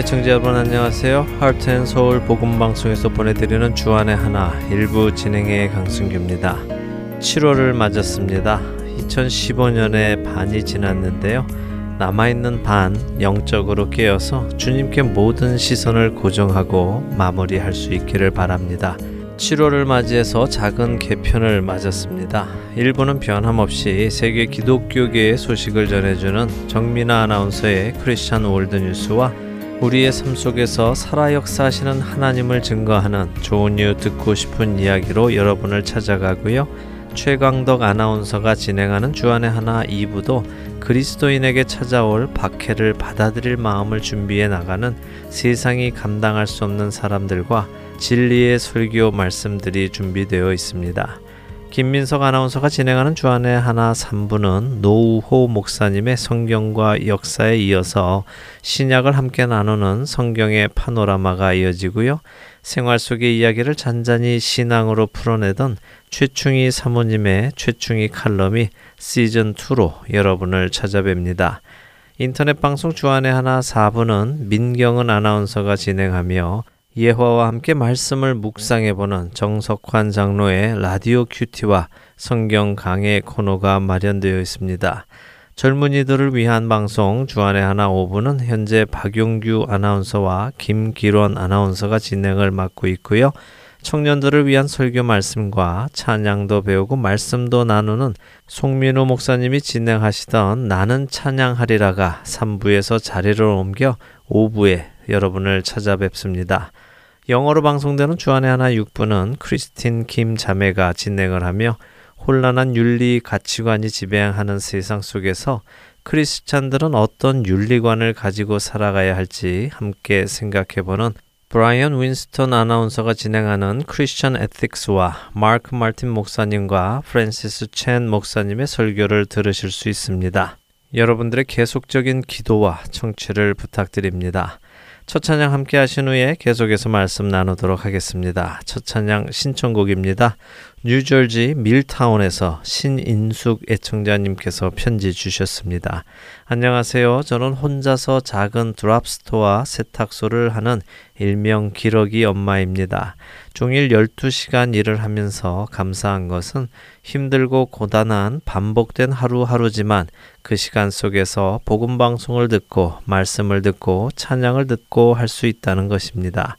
애청자 여러분 안녕하세요. 하트앤서울 복음방송에서 보내드리는 주안의 하나 일부 진행의 강승규입니다. 7월을 맞았습니다. 2015년에 반이 지났는데요. 남아있는 반 영적으로 깨어서 주님께 모든 시선을 고정하고 마무리할 수 있기를 바랍니다. 7월을 맞이해서 작은 개편을 맞았습니다. 일부는 변함없이 세계 기독교계의 소식을 전해주는 정민아 아나운서의 크리스찬 월드뉴스와 우리의 삶 속에서 살아 역사하시는 하나님을 증거하는 좋은 이유 듣고 싶은 이야기로 여러분을 찾아가고요. 최광덕 아나운서가 진행하는 주안의 하나 2부도 그리스도인에게 찾아올 박해를 받아들일 마음을 준비해 나가는 세상이 감당할 수 없는 사람들과 진리의 설교 말씀들이 준비되어 있습니다. 김민석 아나운서가 진행하는 주안의 하나 3부는 노우호 목사님의 성경과 역사에 이어서 신약을 함께 나누는 성경의 파노라마가 이어지고요. 생활 속의 이야기를 잔잔히 신앙으로 풀어내던 최충희 사모님의 최충희 칼럼이 시즌2로 여러분을 찾아뵙니다. 인터넷 방송 주안의 하나 4부는 민경은 아나운서가 진행하며 예화와 함께 말씀을 묵상해 보는 정석환 장로의 라디오 큐티와 성경 강해 코너가 마련되어 있습니다. 젊은이들을 위한 방송 주안의 하나 5부는 현재 박용규 아나운서와 김기론 아나운서가 진행을 맡고 있고요. 청년들을 위한 설교 말씀과 찬양도 배우고 말씀도 나누는 송민호 목사님이 진행하시던 나는 찬양하리라가 3부에서 자리를 옮겨 5부에 여러분을 찾아뵙습니다. 영어로 방송되는 주안의 하나 6부는 크리스틴 김 자매가 진행을 하며 혼란한 윤리 가치관이 지배하는 세상 속에서 크리스찬들은 어떤 윤리관을 가지고 살아가야 할지 함께 생각해보는 브라이언 윈스턴 아나운서가 진행하는 Christian Ethics와 마크 마틴 목사님과 프랜시스 첸 목사님의 설교를 들으실 수 있습니다. 여러분들의 계속적인 기도와 청취를 부탁드립니다. 첫 찬양 함께 하신 후에 계속해서 말씀 나누도록 하겠습니다. 첫 찬양 신청곡입니다. 뉴저지 밀타운에서 신인숙 애청자님께서 편지 주셨습니다. 안녕하세요. 저는 혼자서 작은 드랍스토어 세탁소를 하는 일명 기러기 엄마입니다. 종일 12시간 일을 하면서 감사한 것은 힘들고 고단한 반복된 하루하루지만 그 시간 속에서 복음 방송을 듣고 말씀을 듣고 찬양을 듣고 할 수 있다는 것입니다.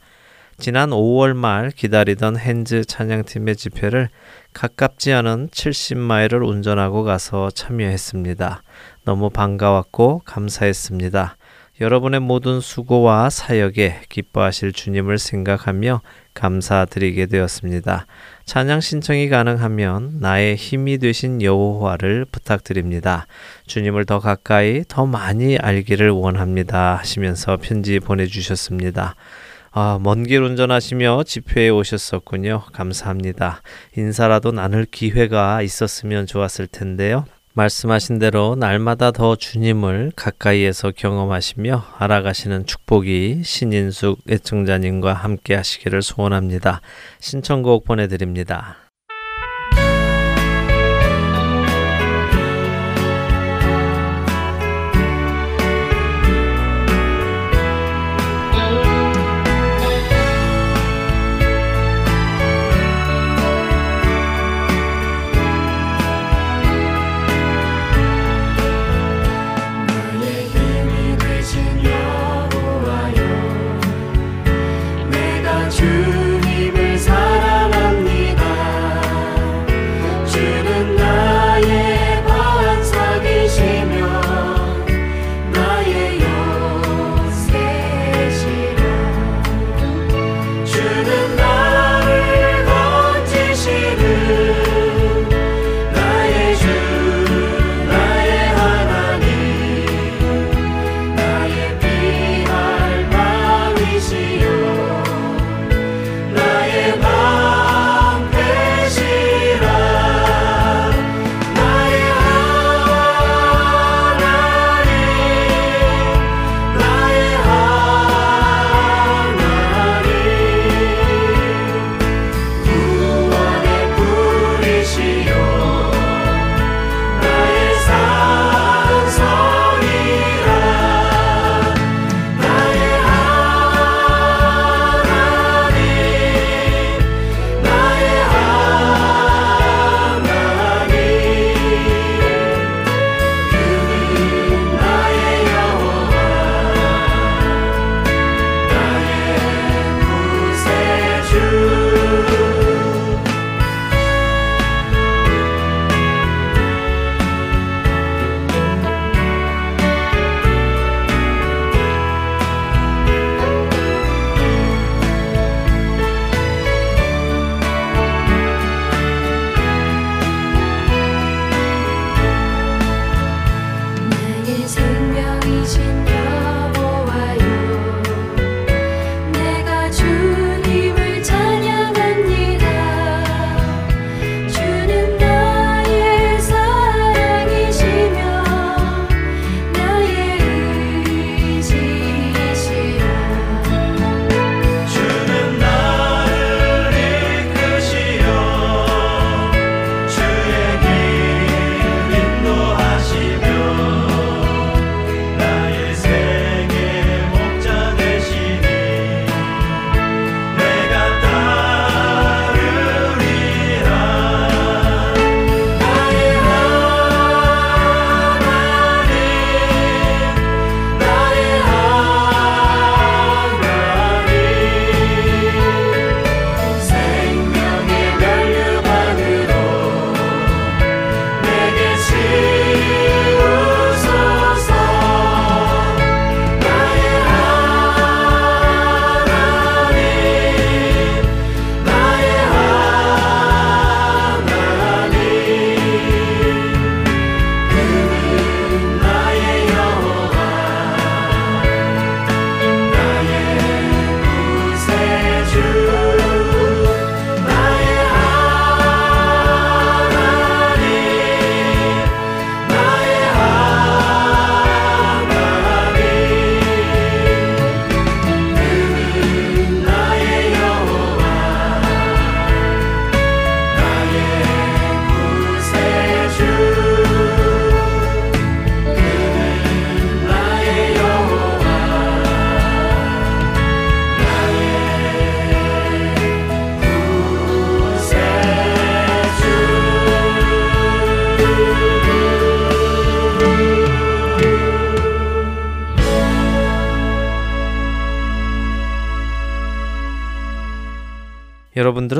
지난 5월 말 기다리던 핸즈 찬양팀의 집회를 가깝지 않은 70마일을 운전하고 가서 참여했습니다. 너무 반가웠고 감사했습니다. 여러분의 모든 수고와 사역에 기뻐하실 주님을 생각하며 감사드리게 되었습니다. 찬양 신청이 가능하면 나의 힘이 되신 여호와를 부탁드립니다. 주님을 더 가까이 더 많이 알기를 원합니다 하시면서 편지 보내주셨습니다. 아, 먼 길 운전하시며 집회에 오셨었군요. 감사합니다. 인사라도 나눌 기회가 있었으면 좋았을 텐데요. 말씀하신 대로 날마다 더 주님을 가까이에서 경험하시며 알아가시는 축복이 신인숙 애청자님과 함께 하시기를 소원합니다. 신청곡 보내드립니다.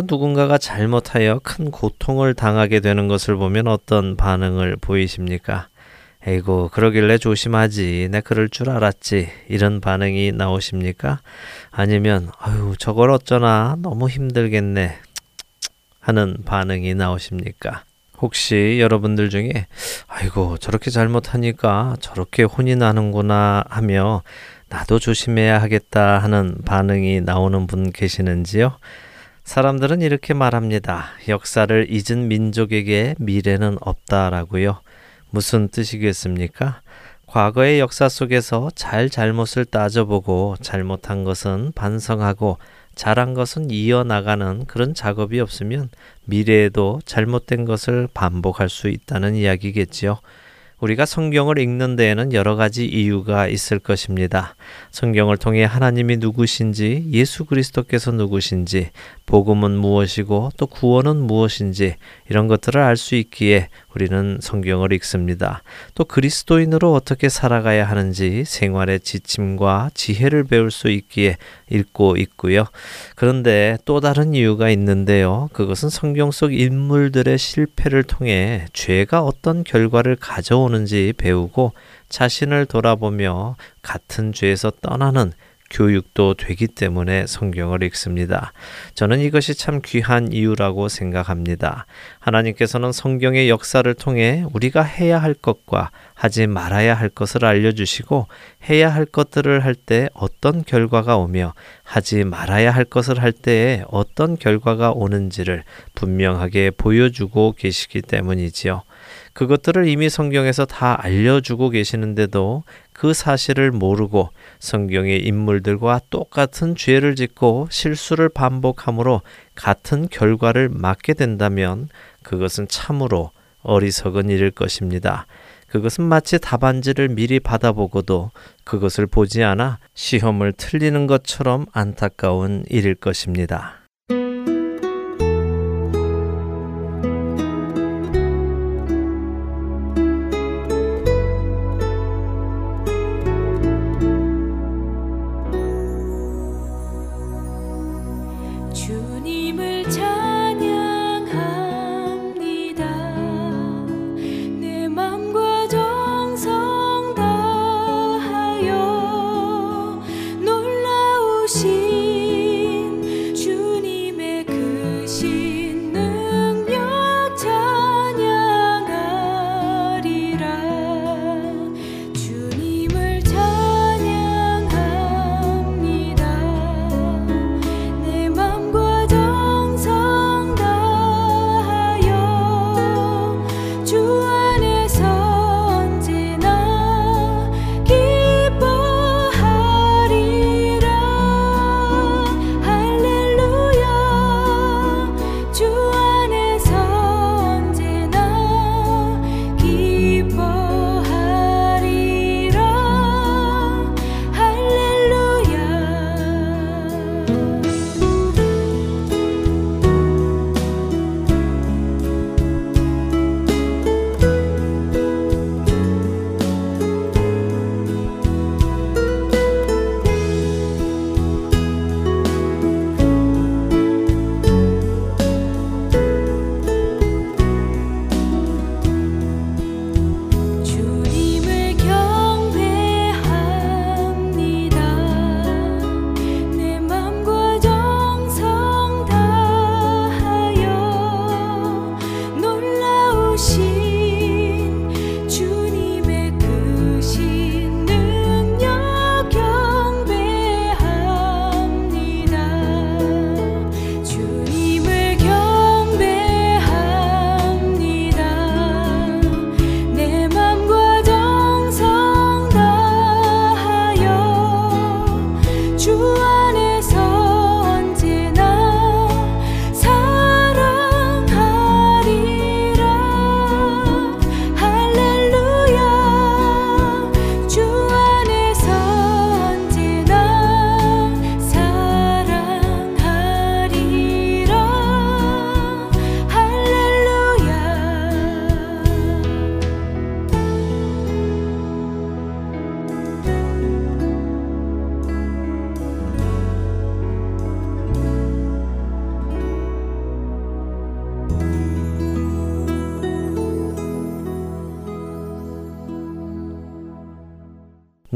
여러분들은 누군가가 잘못하여 큰 고통을 당하게 되는 것을 보면 어떤 반응을 보이십니까? 에이고, 그러길래 조심하지. 내 그럴 줄 알았지. 이런 반응이 나오십니까? 아니면, 아유, 저걸 어쩌나. 너무 힘들겠네. 하는 반응이 나오십니까? 혹시 여러분들 중에, 아이고, 저렇게 잘못하니까 저렇게 혼이 나는구나 하며, 나도 조심해야 하겠다 하는 반응이 나오는 분 계시는지요? 사람들은 이렇게 말합니다. 역사를 잊은 민족에게 미래는 없다라고요. 무슨 뜻이겠습니까? 과거의 역사 속에서 잘 잘못을 따져보고 잘못한 것은 반성하고 잘한 것은 이어나가는 그런 작업이 없으면 미래에도 잘못된 것을 반복할 수 있다는 이야기겠지요. 우리가 성경을 읽는 데에는 여러 가지 이유가 있을 것입니다. 성경을 통해 하나님이 누구신지, 예수 그리스도께서 누구신지, 복음은 무엇이고 또 구원은 무엇인지 이런 것들을 알 수 있기에 우리는 성경을 읽습니다. 또 그리스도인으로 어떻게 살아가야 하는지 생활의 지침과 지혜를 배울 수 있기에 읽고 있고요. 그런데 또 다른 이유가 있는데요. 그것은 성경 속 인물들의 실패를 통해 죄가 어떤 결과를 가져오는지 배우고 자신을 돌아보며 같은 죄에서 떠나는 교육도 되기 때문에 성경을 읽습니다. 저는 이것이 참 귀한 이유라고 생각합니다. 하나님께서는 성경의 역사를 통해 우리가 해야 할 것과 하지 말아야 할 것을 알려주시고 해야 할 것들을 할 때 어떤 결과가 오며 하지 말아야 할 것을 할 때에 어떤 결과가 오는지를 분명하게 보여주고 계시기 때문이지요. 그것들을 이미 성경에서 다 알려주고 계시는데도 그 사실을 모르고 성경의 인물들과 똑같은 죄를 짓고 실수를 반복함으로 같은 결과를 맞게 된다면 그것은 참으로 어리석은 일일 것입니다. 그것은 마치 답안지를 미리 받아보고도 그것을 보지 않아 시험을 틀리는 것처럼 안타까운 일일 것입니다.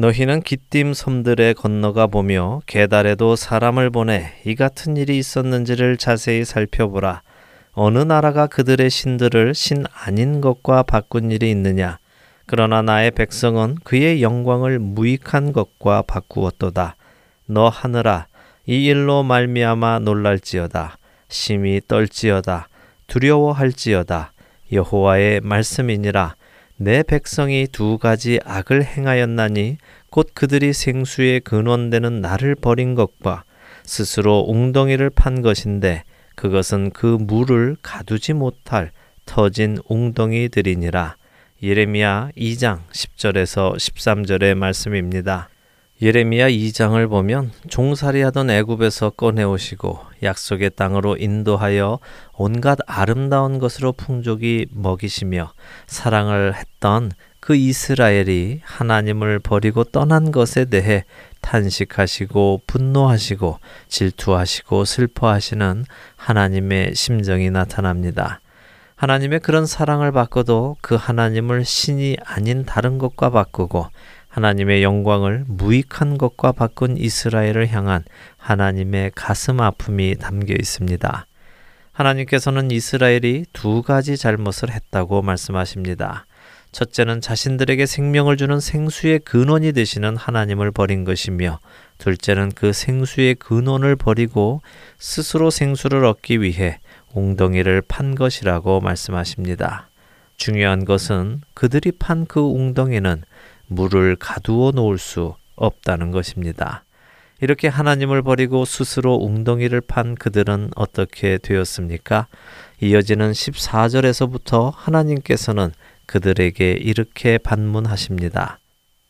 너희는 기띔 섬들에 건너가 보며 계달에도 사람을 보내 이 같은 일이 있었는지를 자세히 살펴보라. 어느 나라가 그들의 신들을 신 아닌 것과 바꾼 일이 있느냐? 그러나 나의 백성은 그의 영광을 무익한 것과 바꾸었도다. 너 하늘아, 이 일로 말미암아 놀랄지어다. 심히 떨지어다. 두려워할지어다. 여호와의 말씀이니라. 내 백성이 두 가지 악을 행하였나니 곧 그들이 생수의 근원되는 나를 버린 것과 스스로 웅덩이를 판 것인데 그것은 그 물을 가두지 못할 터진 웅덩이들이니라. 예레미야 2장 10절에서 13절의 말씀입니다. 예레미야 2장을 보면 종살이하던 애굽에서 꺼내 오시고 약속의 땅으로 인도하여 온갖 아름다운 것으로 풍족이 먹이시며 사랑을 했던 그 이스라엘이 하나님을 버리고 떠난 것에 대해 탄식하시고 분노하시고 질투하시고 슬퍼하시는 하나님의 심정이 나타납니다. 하나님의 그런 사랑을 바꿔도 그 하나님을 신이 아닌 다른 것과 바꾸고 하나님의 영광을 무익한 것과 바꾼 이스라엘을 향한 하나님의 가슴 아픔이 담겨 있습니다. 하나님께서는 이스라엘이 두 가지 잘못을 했다고 말씀하십니다. 첫째는 자신들에게 생명을 주는 생수의 근원이 되시는 하나님을 버린 것이며, 둘째는 그 생수의 근원을 버리고 스스로 생수를 얻기 위해 웅덩이를 판 것이라고 말씀하십니다. 중요한 것은 그들이 판 그 웅덩이는 물을 가두어 놓을 수 없다는 것입니다. 이렇게 하나님을 버리고 스스로 웅덩이를 판 그들은 어떻게 되었습니까? 이어지는 14절에서부터 하나님께서는 그들에게 이렇게 반문하십니다.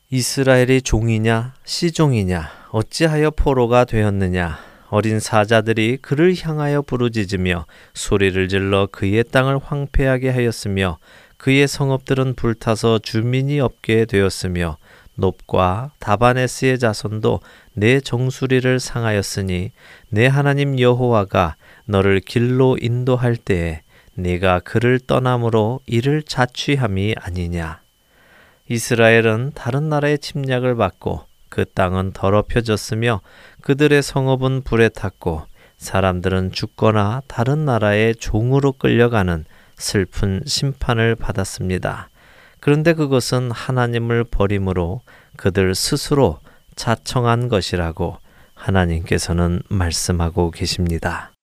이스라엘이 종이냐, 시종이냐, 어찌하여 포로가 되었느냐, 어린 사자들이 그를 향하여 부르짖으며 소리를 질러 그의 땅을 황폐하게 하였으며 그의 성읍들은 불타서 주민이 없게 되었으며 높과 다바네스의 자손도 내 정수리를 상하였으니 내 하나님 여호와가 너를 길로 인도할 때에 네가 그를 떠남으로 이를 자취함이 아니냐 이스라엘은 다른 나라의 침략을 받고 그 땅은 더럽혀졌으며 그들의 성읍은 불에 탔고 사람들은 죽거나 다른 나라의 종으로 끌려가는 슬픈 심판을 받았습니다. 그런데 그것은 하나님을 버림으로 그들 스스로 자청한 것이라고 하나님께서는 말씀하고 계십니다.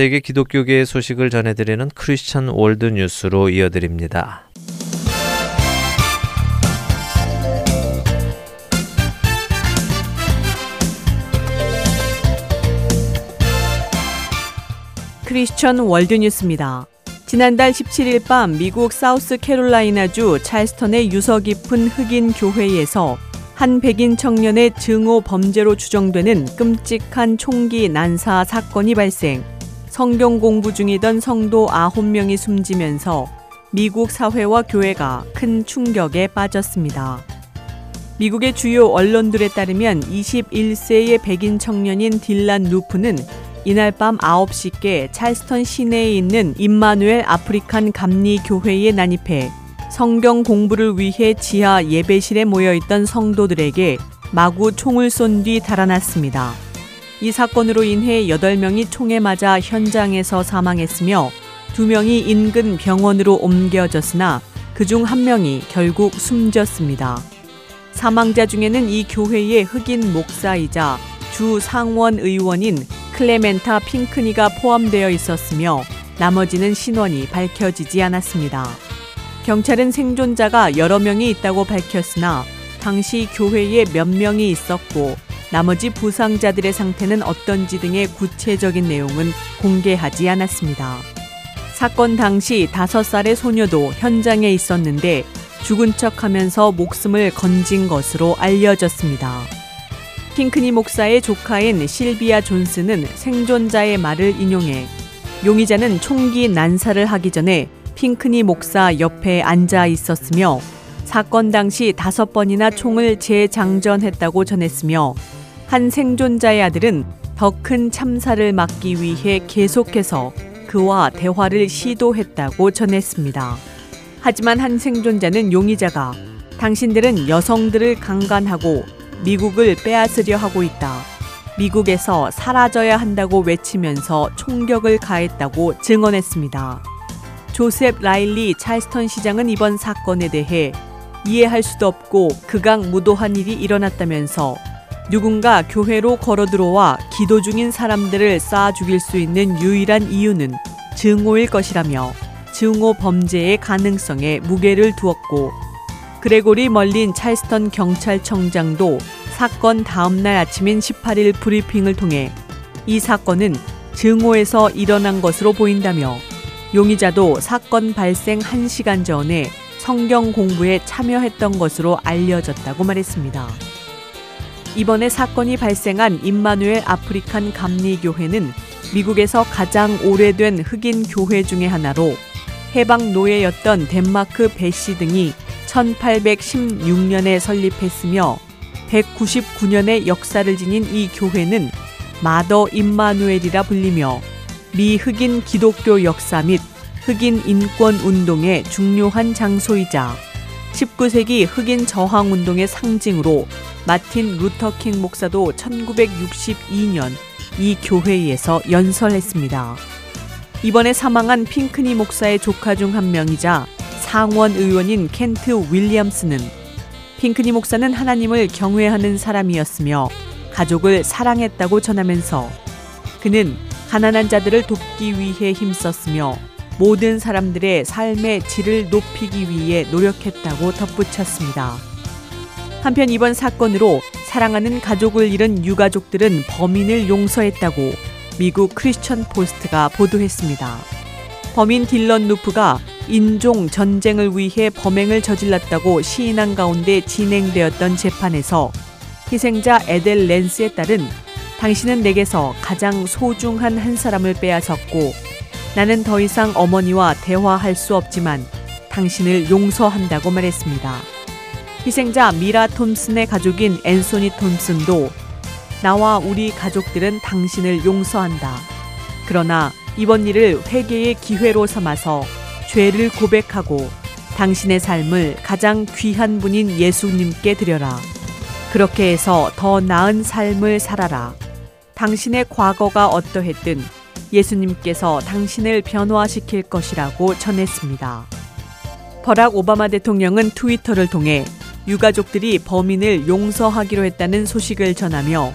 세계 기독교계의 소식을 전해드리는 Christian World News로 이어드립니다. Christian World News입니다. 지난달 17일 밤 미국 사우스 캐롤라이나주 찰스턴의 유서 깊은 흑인 교회에서 한 백인 청년의 증오 범죄로 추정되는 끔찍한 총기 난사 사건이 발생. 성경 공부 중이던 성도 9명이 숨지면서 미국 사회와 교회가 큰 충격에 빠졌습니다. 미국의 주요 언론들에 따르면 21세의 백인 청년인 딜란 루프는 이날 밤 9시께 찰스턴 시내에 있는 임마누엘 African 감리 교회에 난입해 성경 공부를 위해 지하 예배실에 모여 있던 성도들에게 마구 총을 쏜 뒤 달아났습니다. 이 사건으로 인해 8명이 총에 맞아 현장에서 사망했으며 2명이 인근 병원으로 옮겨졌으나 그중한 명이 결국 숨졌습니다. 사망자 중에는 이 교회의 흑인 목사이자 주 상원 의원인 클레멘타 핑크니가 포함되어 있었으며 나머지는 신원이 밝혀지지 않았습니다. 경찰은 생존자가 여러 명이 있다고 밝혔으나 당시 교회에 몇 명이 있었고 나머지 부상자들의 상태는 어떤지 등의 구체적인 내용은 공개하지 않았습니다. 사건 당시 5살의 소녀도 현장에 있었는데 죽은 척 하면서 목숨을 건진 것으로 알려졌습니다. 핑크니 목사의 조카인 실비아 존스는 생존자의 말을 인용해 용의자는 총기 난사를 하기 전에 핑크니 목사 옆에 앉아 있었으며 사건 당시 다섯 번이나 총을 재장전했다고 전했으며 한 생존자의 아들은 더 큰 참사를 막기 위해 계속해서 그와 대화를 시도했다고 전했습니다. 하지만 한 생존자는 용의자가 당신들은 여성들을 강간하고 미국을 빼앗으려 하고 있다. 미국에서 사라져야 한다고 외치면서 총격을 가했다고 증언했습니다. 조셉 라일리 찰스턴 시장은 이번 사건에 대해 이해할 수도 없고 극악무도한 일이 일어났다면서 누군가 교회로 걸어 들어와 기도 중인 사람들을 쏴 죽일 수 있는 유일한 이유는 증오일 것이라며 증오 범죄의 가능성에 무게를 두었고 그레고리 멀린 찰스턴 경찰청장도 사건 다음날 아침인 18일 브리핑을 통해 이 사건은 증오에서 일어난 것으로 보인다며 용의자도 사건 발생 1시간 전에 성경 공부에 참여했던 것으로 알려졌다고 말했습니다. 이번에 사건이 발생한 임마누엘 African 감리교회는 미국에서 가장 오래된 흑인 교회 중의 하나로 해방 노예였던 덴마크 베시 등이 1816년에 설립했으며 199년의 역사를 지닌 이 교회는 마더 임마누엘이라 불리며 미 흑인 기독교 역사 및 흑인 인권 운동의 중요한 장소이자 19세기 흑인 저항 운동의 상징으로 마틴 루터킹 목사도 1962년 이 교회에서 연설했습니다. 이번에 사망한 핑크니 목사의 조카 중 한 명이자 상원 의원인 켄트 윌리엄스는 핑크니 목사는 하나님을 경외하는 사람이었으며 가족을 사랑했다고 전하면서 그는 가난한 자들을 돕기 위해 힘썼으며 모든 사람들의 삶의 질을 높이기 위해 노력했다고 덧붙였습니다. 한편 이번 사건으로 사랑하는 가족을 잃은 유가족들은 범인을 용서했다고 미국 크리스천 포스트가 보도했습니다. 범인 딜런 루프가 인종 전쟁을 위해 범행을 저질렀다고 시인한 가운데 진행되었던 재판에서 희생자 에델 랜스에 따른 당신은 내게서 가장 소중한 한 사람을 빼앗았고 나는 더 이상 어머니와 대화할 수 없지만 당신을 용서한다고 말했습니다. 희생자 미라 톰슨의 가족인 앤소니 톰슨도 나와 우리 가족들은 당신을 용서한다. 그러나 이번 일을 회개의 기회로 삼아서 죄를 고백하고 당신의 삶을 가장 귀한 분인 예수님께 드려라. 그렇게 해서 더 나은 삶을 살아라. 당신의 과거가 어떠했든 예수님께서 당신을 변화시킬 것이라고 전했습니다. 버락 오바마 대통령은 트위터를 통해 유가족들이 범인을 용서하기로 했다는 소식을 전하며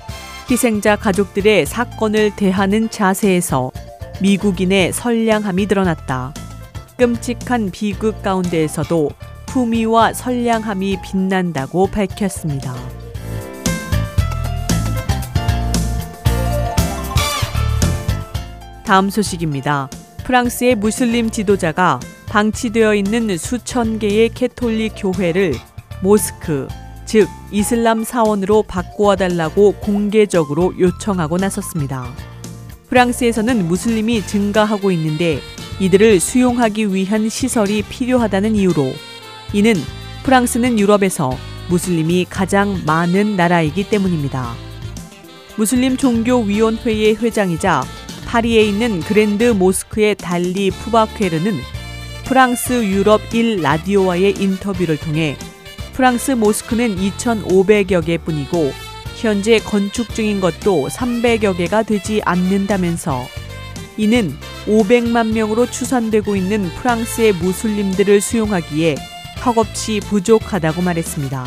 희생자 가족들의 사건을 대하는 자세에서 미국인의 선량함이 드러났다. 끔찍한 비극 가운데에서도 품위와 선량함이 빛난다고 밝혔습니다. 다음 소식입니다. 프랑스의 무슬림 지도자가 방치되어 있는 수천 개의 캐톨릭 교회를 모스크, 즉 이슬람 사원으로 바꾸어 달라고 공개적으로 요청하고 나섰습니다. 프랑스에서는 무슬림이 증가하고 있는데 이들을 수용하기 위한 시설이 필요하다는 이유로 이는 프랑스는 유럽에서 무슬림이 가장 많은 나라이기 때문입니다. 무슬림 종교위원회의 회장이자 파리에 있는 그랜드 모스크의 달리 푸바케르는 프랑스 유럽 1 라디오와의 인터뷰를 통해 프랑스 모스크는 2,500여 개뿐이고 현재 건축 중인 것도 300여 개가 되지 않는다면서 이는 500만 명으로 추산되고 있는 프랑스의 무슬림들을 수용하기에 턱없이 부족하다고 말했습니다.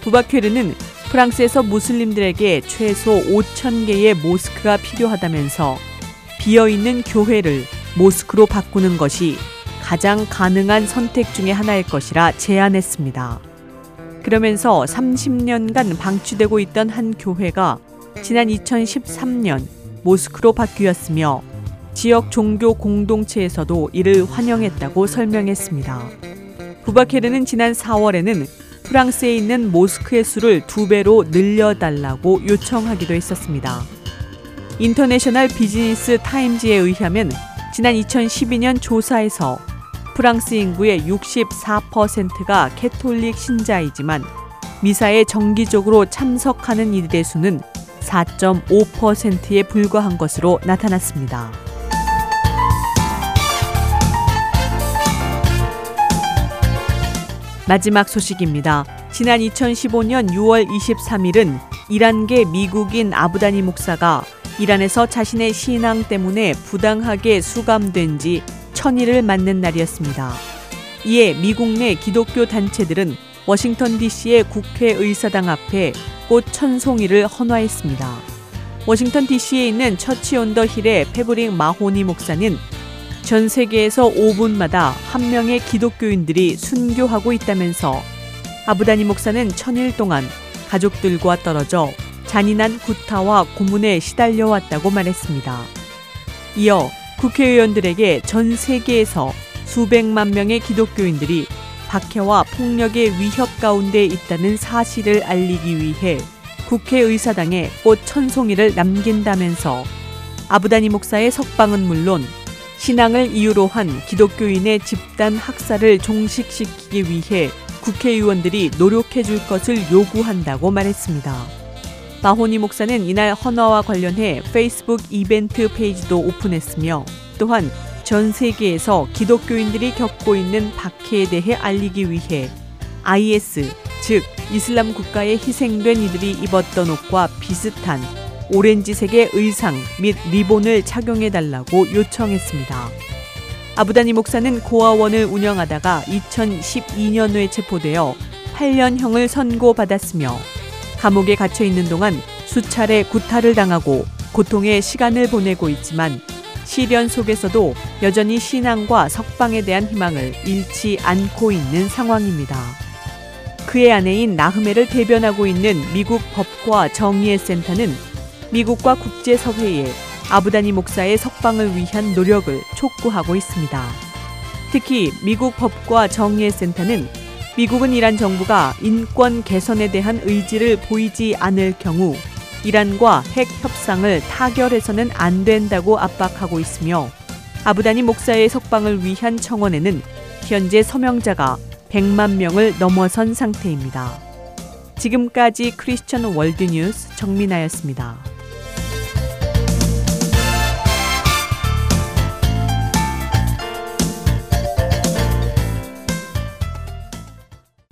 부바케르는 프랑스에서 무슬림들에게 최소 5천 개의 모스크가 필요하다면서 비어 있는 교회를 모스크로 바꾸는 것이 가장 가능한 선택 중의 하나일 것이라 제안했습니다. 그러면서 30년간 방치되고 있던 한 교회가 지난 2013년 모스크로 바뀌었으며 지역 종교 공동체에서도 이를 환영했다고 설명했습니다. 부바케르는 지난 4월에는 프랑스에 있는 모스크의 수를 두 배로 늘려달라고 요청하기도 했었습니다. International Business Times에 의하면 지난 2012년 조사에서 프랑스 인구의 64%가 캐톨릭 신자이지만 미사에 정기적으로 참석하는 이들의 수는 4.5%에 불과한 것으로 나타났습니다. 마지막 소식입니다. 지난 2015년 6월 23일은 이란계 미국인 아부다니 목사가 이란에서 자신의 신앙 때문에 부당하게 수감된 지 천일을 맞는 날이었습니다. 이에 미국 내 기독교 단체들은 워싱턴 DC의 국회의사당 앞에 꽃 천송이를 헌화했습니다. 워싱턴 DC에 있는 Church on the Hill의 페브릭 마호니 목사는 전 세계에서 5분마다 한 명의 기독교인들이 순교하고 있다면서 아부다니 목사는 천일 동안 가족들과 떨어져 잔인한 구타와 고문에 시달려 왔다고 말했습니다. 이어 국회의원들에게 전 세계에서 수백만 명의 기독교인들이 박해와 폭력의 위협 가운데 있다는 사실을 알리기 위해 국회의사당에 꽃 천송이를 남긴다면서 아부다니 목사의 석방은 물론 신앙을 이유로 한 기독교인의 집단 학살을 종식시키기 위해 국회의원들이 노력해 줄 것을 요구한다고 말했습니다. 마호니 목사는 이날 헌화와 관련해 페이스북 이벤트 페이지도 오픈했으며 또한 전 세계에서 기독교인들이 겪고 있는 박해에 대해 알리기 위해 IS, 즉 이슬람 국가에 희생된 이들이 입었던 옷과 비슷한 오렌지색의 의상 및 리본을 착용해 달라고 요청했습니다. 아부다니 목사는 고아원을 운영하다가 2012년에 체포되어 8년형을 선고받았으며 감옥에 갇혀 있는 동안 수차례 구타를 당하고 고통의 시간을 보내고 있지만 시련 속에서도 여전히 신앙과 석방에 대한 희망을 잃지 않고 있는 상황입니다. 그의 아내인 나흐메를 대변하고 있는 미국 법과 정의의 센터는 미국과 국제사회에 아부다니 목사의 석방을 위한 노력을 촉구하고 있습니다. 특히 미국 법과 정의의 센터는 미국은 이란 정부가 인권 개선에 대한 의지를 보이지 않을 경우 이란과 핵 협상을 타결해서는 안 된다고 압박하고 있으며 아부다니 목사의 석방을 위한 청원에는 현재 서명자가 100만 명을 넘어선 상태입니다. 지금까지 Christian World News 정민아였습니다.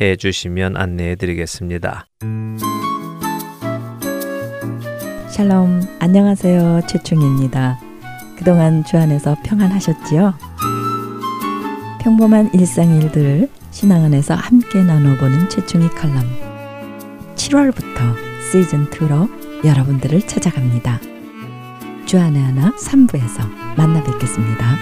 해 주시면 안내해 드리겠습니다. 샬롬, 안녕하세요. 최충입니다. 그동안 주 안에서 평안하셨지요? 평범한 일상의 일들을 신앙 안에서 함께 나눠보는 최충이 칼럼. 7월부터 시즌 2로 여러분들을 찾아갑니다. 주안의 하나 3부에서 만나 뵙겠습니다.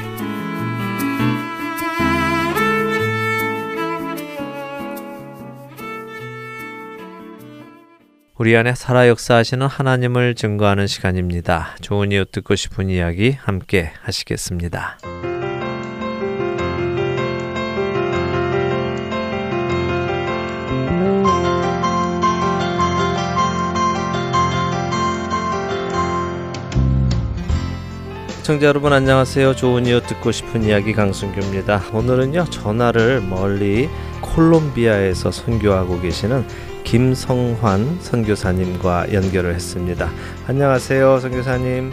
우리 안에 살아 역사하시는 하나님을 증거하는 시간입니다. 좋은 이웃 듣고 싶은 이야기 함께 하시겠습니다. 청자 여러분 안녕하세요. 좋은 이웃 듣고 싶은 이야기 강순규입니다. 오늘은요 전화를 멀리 콜롬비아에서 선교하고 계시는 김성환 선교사님과 연결을 했습니다. 안녕하세요, 선교사님.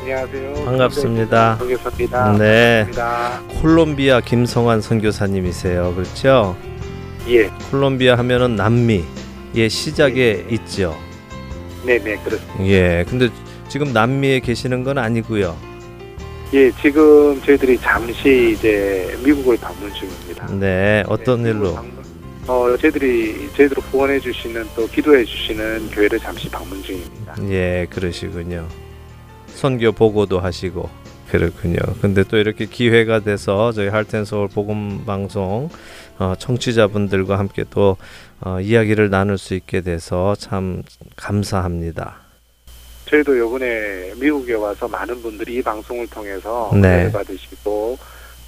안녕하세요. 반갑습니다. 선교사입니다. 네. 반갑습니다. 콜롬비아 김성환 선교사님이세요. 그렇죠? 예, 콜롬비아 하면은 남미의 시작에 있죠. 네, 네, 그렇습니다. 예. 근데 지금 남미에 계시는 건 아니고요. 예, 지금 저희들이 잠시 이제 미국을 방문 중입니다. 네. 어떤 네, 일로? 어, 저희들이 저희들을 후원해 주시는 또 기도해 주시는 교회를 잠시 방문 중입니다. 예, 그러시군요. 선교 보고도 하시고 그렇군요. 근데 또 이렇게 기회가 돼서 저희 할텐 서울 복음 방송 어, 청취자분들과 함께 또 어, 이야기를 나눌 수 있게 돼서 참 감사합니다. 저희도 이번에 미국에 와서 많은 분들이 이 방송을 통해서 네. 받으시고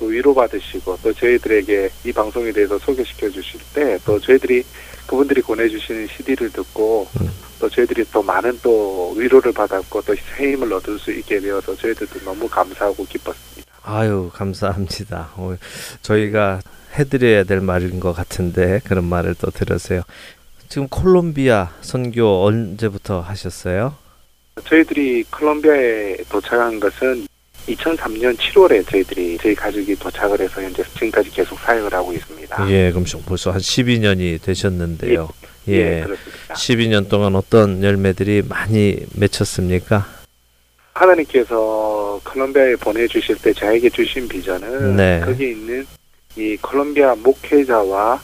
또 위로 받으시고 또 저희들에게 이 방송에 대해서 소개시켜 주실 때 또 저희들이 그분들이 보내주시는 CD를 듣고 음. 또 저희들이 또 많은 또 위로를 받았고 또 새 힘을 얻을 수 있게 되어서 저희들도 너무 감사하고 기뻤습니다. 아유 감사합니다. 어, 저희가 해드려야 될 말인 것 같은데 그런 말을 또 들으세요. 지금 콜롬비아 선교 언제부터 하셨어요? 저희들이 콜롬비아에 도착한 것은 2003년 7월에 저희들이 저희 가족이 도착을 해서 현재 지금까지 계속 사역을 하고 있습니다. 예, 그럼 벌써 한 12년이 되셨는데요. 예. 그렇습니다. 12년 동안 어떤 열매들이 많이 맺혔습니까? 하나님께서 콜롬비아에 보내주실 때 저에게 주신 비전은 네. 거기에 있는 이 콜롬비아 목회자와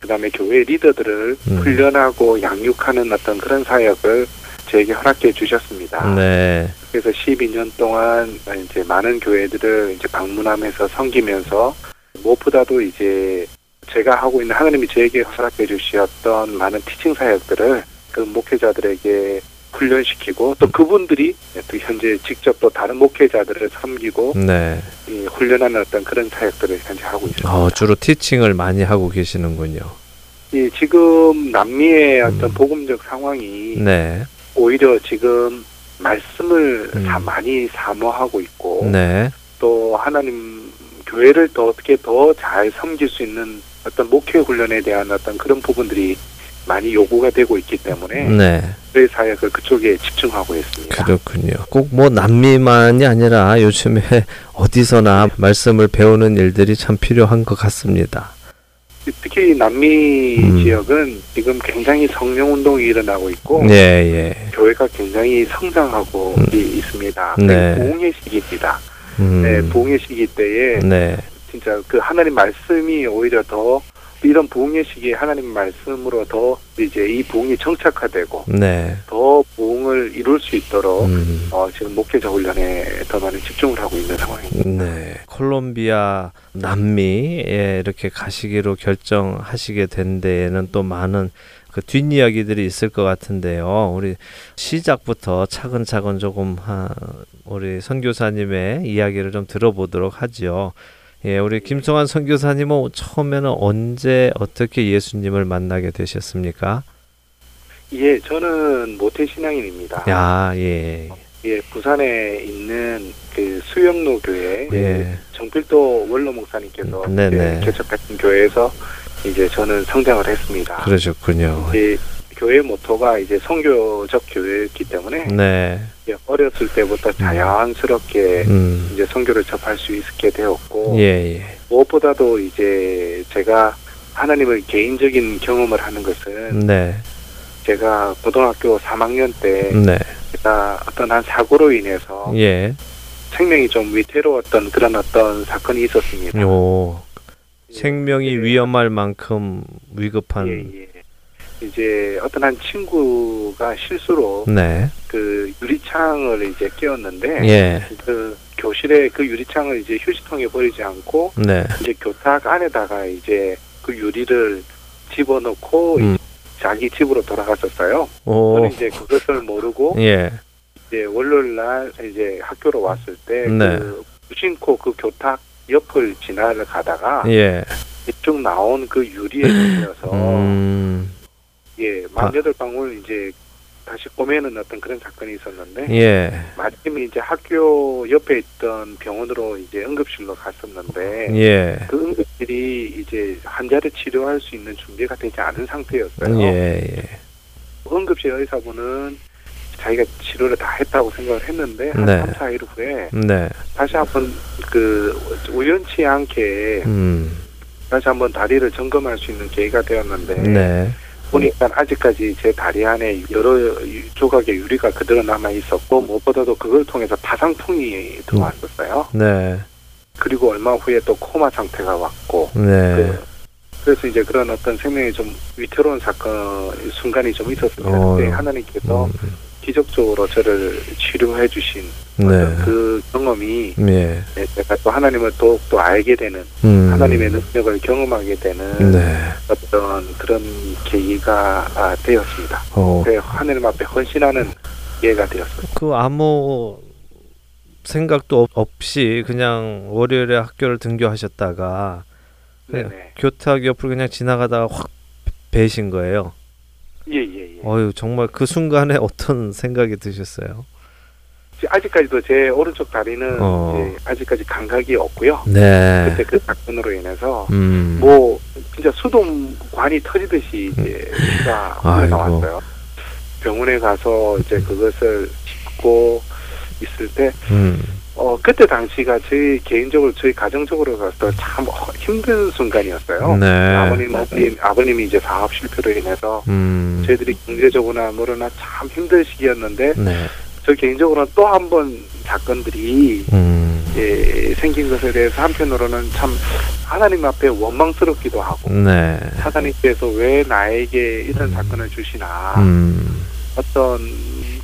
그다음에 교회 리더들을 음. 훈련하고 양육하는 어떤 그런 사역을 저에게 허락해 주셨습니다. 네. 그래서 12년 동안 이제 많은 교회들을 이제 방문하면서 섬기면서 무엇보다도 이제 제가 하고 있는 하나님이 저에게 허락해 주셨던 많은 티칭 사역들을 그 목회자들에게 훈련시키고 또 그분들이 또 현재 직접 또 다른 목회자들을 섬기고 네. 이 훈련하는 어떤 그런 사역들을 현재 하고 있습니다. 어, 주로 티칭을 많이 하고 계시는군요. 예, 지금 남미의 어떤 음. 복음적 상황이 네. 오히려 지금 말씀을 음. 사- 많이 사모하고 있고 네. 또 하나님 교회를 더 어떻게 더 잘 섬길 수 있는 어떤 목회 훈련에 대한 어떤 그런 부분들이 많이 요구가 되고 있기 때문에 네. 저희 사역을 그쪽에 집중하고 있습니다. 그렇군요. 꼭 뭐 남미만이 아니라 요즘에 어디서나 말씀을 배우는 일들이 참 필요한 것 같습니다. 특히 남미 음. 지역은 지금 굉장히 성령 운동이 일어나고 있고 예, 예. 교회가 굉장히 성장하고 음. 이- 있습니다. 네. 부흥의 시기입니다. 음. 네, 부흥의 시기 때에 네. 진짜 그 하나님 말씀이 오히려 더 이런 부흥의 시기에 하나님 말씀으로 더 이제 이 부흥이 정착화되고 네. 더 부흥을 이룰 수 있도록 음. 어, 지금 목회자 훈련에 더 많은 집중을 하고 있는 상황입니다. 네. 콜롬비아 남미에 이렇게 가시기로 결정하시게 된 데에는 또 많은 그 뒷이야기들이 있을 것 같은데요. 우리 시작부터 차근차근 조금 하, 우리 선교사님의 이야기를 좀 들어보도록 하지요. 예, 우리 김성환 선교사님은 처음에는 언제 어떻게 예수님을 만나게 되셨습니까? 예, 저는 모태 신앙인입니다. 야, 예. 예, 부산에 있는 그 수영로 교회 예. 정필도 원로 목사님께서 음, 네네. 이제 개척하신 교회에서 이제 저는 성장을 했습니다. 그러셨군요. 이제 교회 모토가 이제 성교적 교회였기 때문에 네. 어렸을 때부터 자연스럽게 음. 이제 성교를 접할 수 있게 되었고 예, 예. 무엇보다도 이제 제가 하나님을 개인적인 경험을 하는 것은 네. 제가 고등학교 3학년 때 네. 제가 어떤 한 사고로 인해서 예. 생명이 좀 위태로웠던 그런 어떤 사건이 있었습니다. 요 생명이 예. 위험할 만큼 위급한 예, 예. 이제 어떤 한 친구가 실수로 네. 그 유리창을 이제 깨웠는데 예. 그 교실에 그 유리창을 이제 휴지통에 버리지 않고 네. 이제 교탁 안에다가 이제 그 유리를 집어넣고 음. 자기 집으로 돌아갔었어요. 오. 저는 이제 그것을 모르고 예. 이제 월요일 날 이제 학교로 왔을 때 네. 그 무심코 그 교탁 옆을 지나가다가 예. 이쪽 나온 그 유리에 걸려서 음. 예 만 여덟 방울 이제 다시 꼬매는 어떤 그런 사건이 있었는데 예. 마침 이제 학교 옆에 있던 병원으로 이제 응급실로 갔었는데 예. 그 응급실이 이제 환자를 치료할 수 있는 준비가 되지 않은 상태였어요. 예. 예. 응급실 의사분은 자기가 치료를 다 했다고 생각을 했는데 한 네. 3, 4일 후에 네. 다시 한번 그 우연치 않게 음. 다시 한번 다리를 점검할 수 있는 계기가 되었는데 네. 보니까 아직까지 제 다리 안에 여러 유- 조각의 유리가 그대로 남아 있었고 무엇보다도 그걸 통해서 파상풍이 들어왔었어요. 네. 그리고 얼마 후에 또 코마 상태가 왔고 네. 그, 그래서 이제 그런 어떤 생명이 좀 위태로운 사건 순간이 좀 있었습니다. 어. 그때 하나님께서 음. 기적적으로 저를 치료해 주신 네. 그 경험이 예. 네, 제가 또 하나님을 더욱더 알게 되는 음. 하나님의 능력을 경험하게 되는 네. 어떤 그런 계기가 아, 되었습니다. 어. 그 하나님 앞에 헌신하는 기회가 되었어요. 그 아무 생각도 없- 없이 그냥 월요일에 학교를 등교하셨다가. 교탁 옆을 그냥 지나가다가 확 베신 거예요. 예예 예. 어유 정말 그 순간에 어떤 생각이 드셨어요? 아직까지도 제 오른쪽 다리는 어. 아직까지 감각이 없고요. 네. 그때 그 사건으로 인해서 음. 뭐 진짜 수동관이 터지듯이 이제 피가. 흘러나왔어요. 병원에 가서 이제 그것을 짚고 있을 때 음. 어, 그때 당시가 저희 개인적으로 저희 가정적으로 봤을 때참 힘든 순간이었어요. 네. 아버님, 아버님, 아버님이 이제 사업 실패로 인해서 음. 저희들이 경제적으로나 뭐로나 참 힘든 시기였는데 네. 저 개인적으로는 또 한 번 사건들이 음. 예, 생긴 것에 대해서 한편으로는 참 하나님 앞에 원망스럽기도 하고 네. 하나님께서 왜 나에게 이런 사건을 주시나 음. 어떤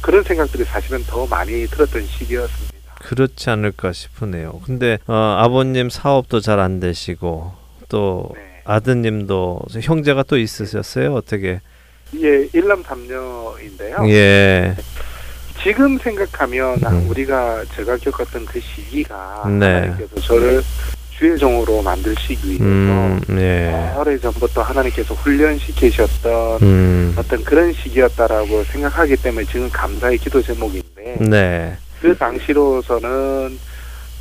그런 생각들이 사실은 더 많이 들었던 시기였습니다. 그렇지 않을까 싶으네요. 근데 어, 아버님 사업도 잘 안 되시고 또 네. 아드님도 형제가 또 있으셨어요? 어떻게? 예, 일남 삼녀인데요. 예. 지금 생각하면 음. 우리가 제가 겪었던 그 시기가 네. 하나님께서 저를 주의 종으로 만드시기 위해서 음. 예. 오래 전부터 하나님께서 훈련시키셨던 음. 어떤 그런 시기였다라고 생각하기 때문에 지금 감사의 기도 제목인데 네. 그 당시로서는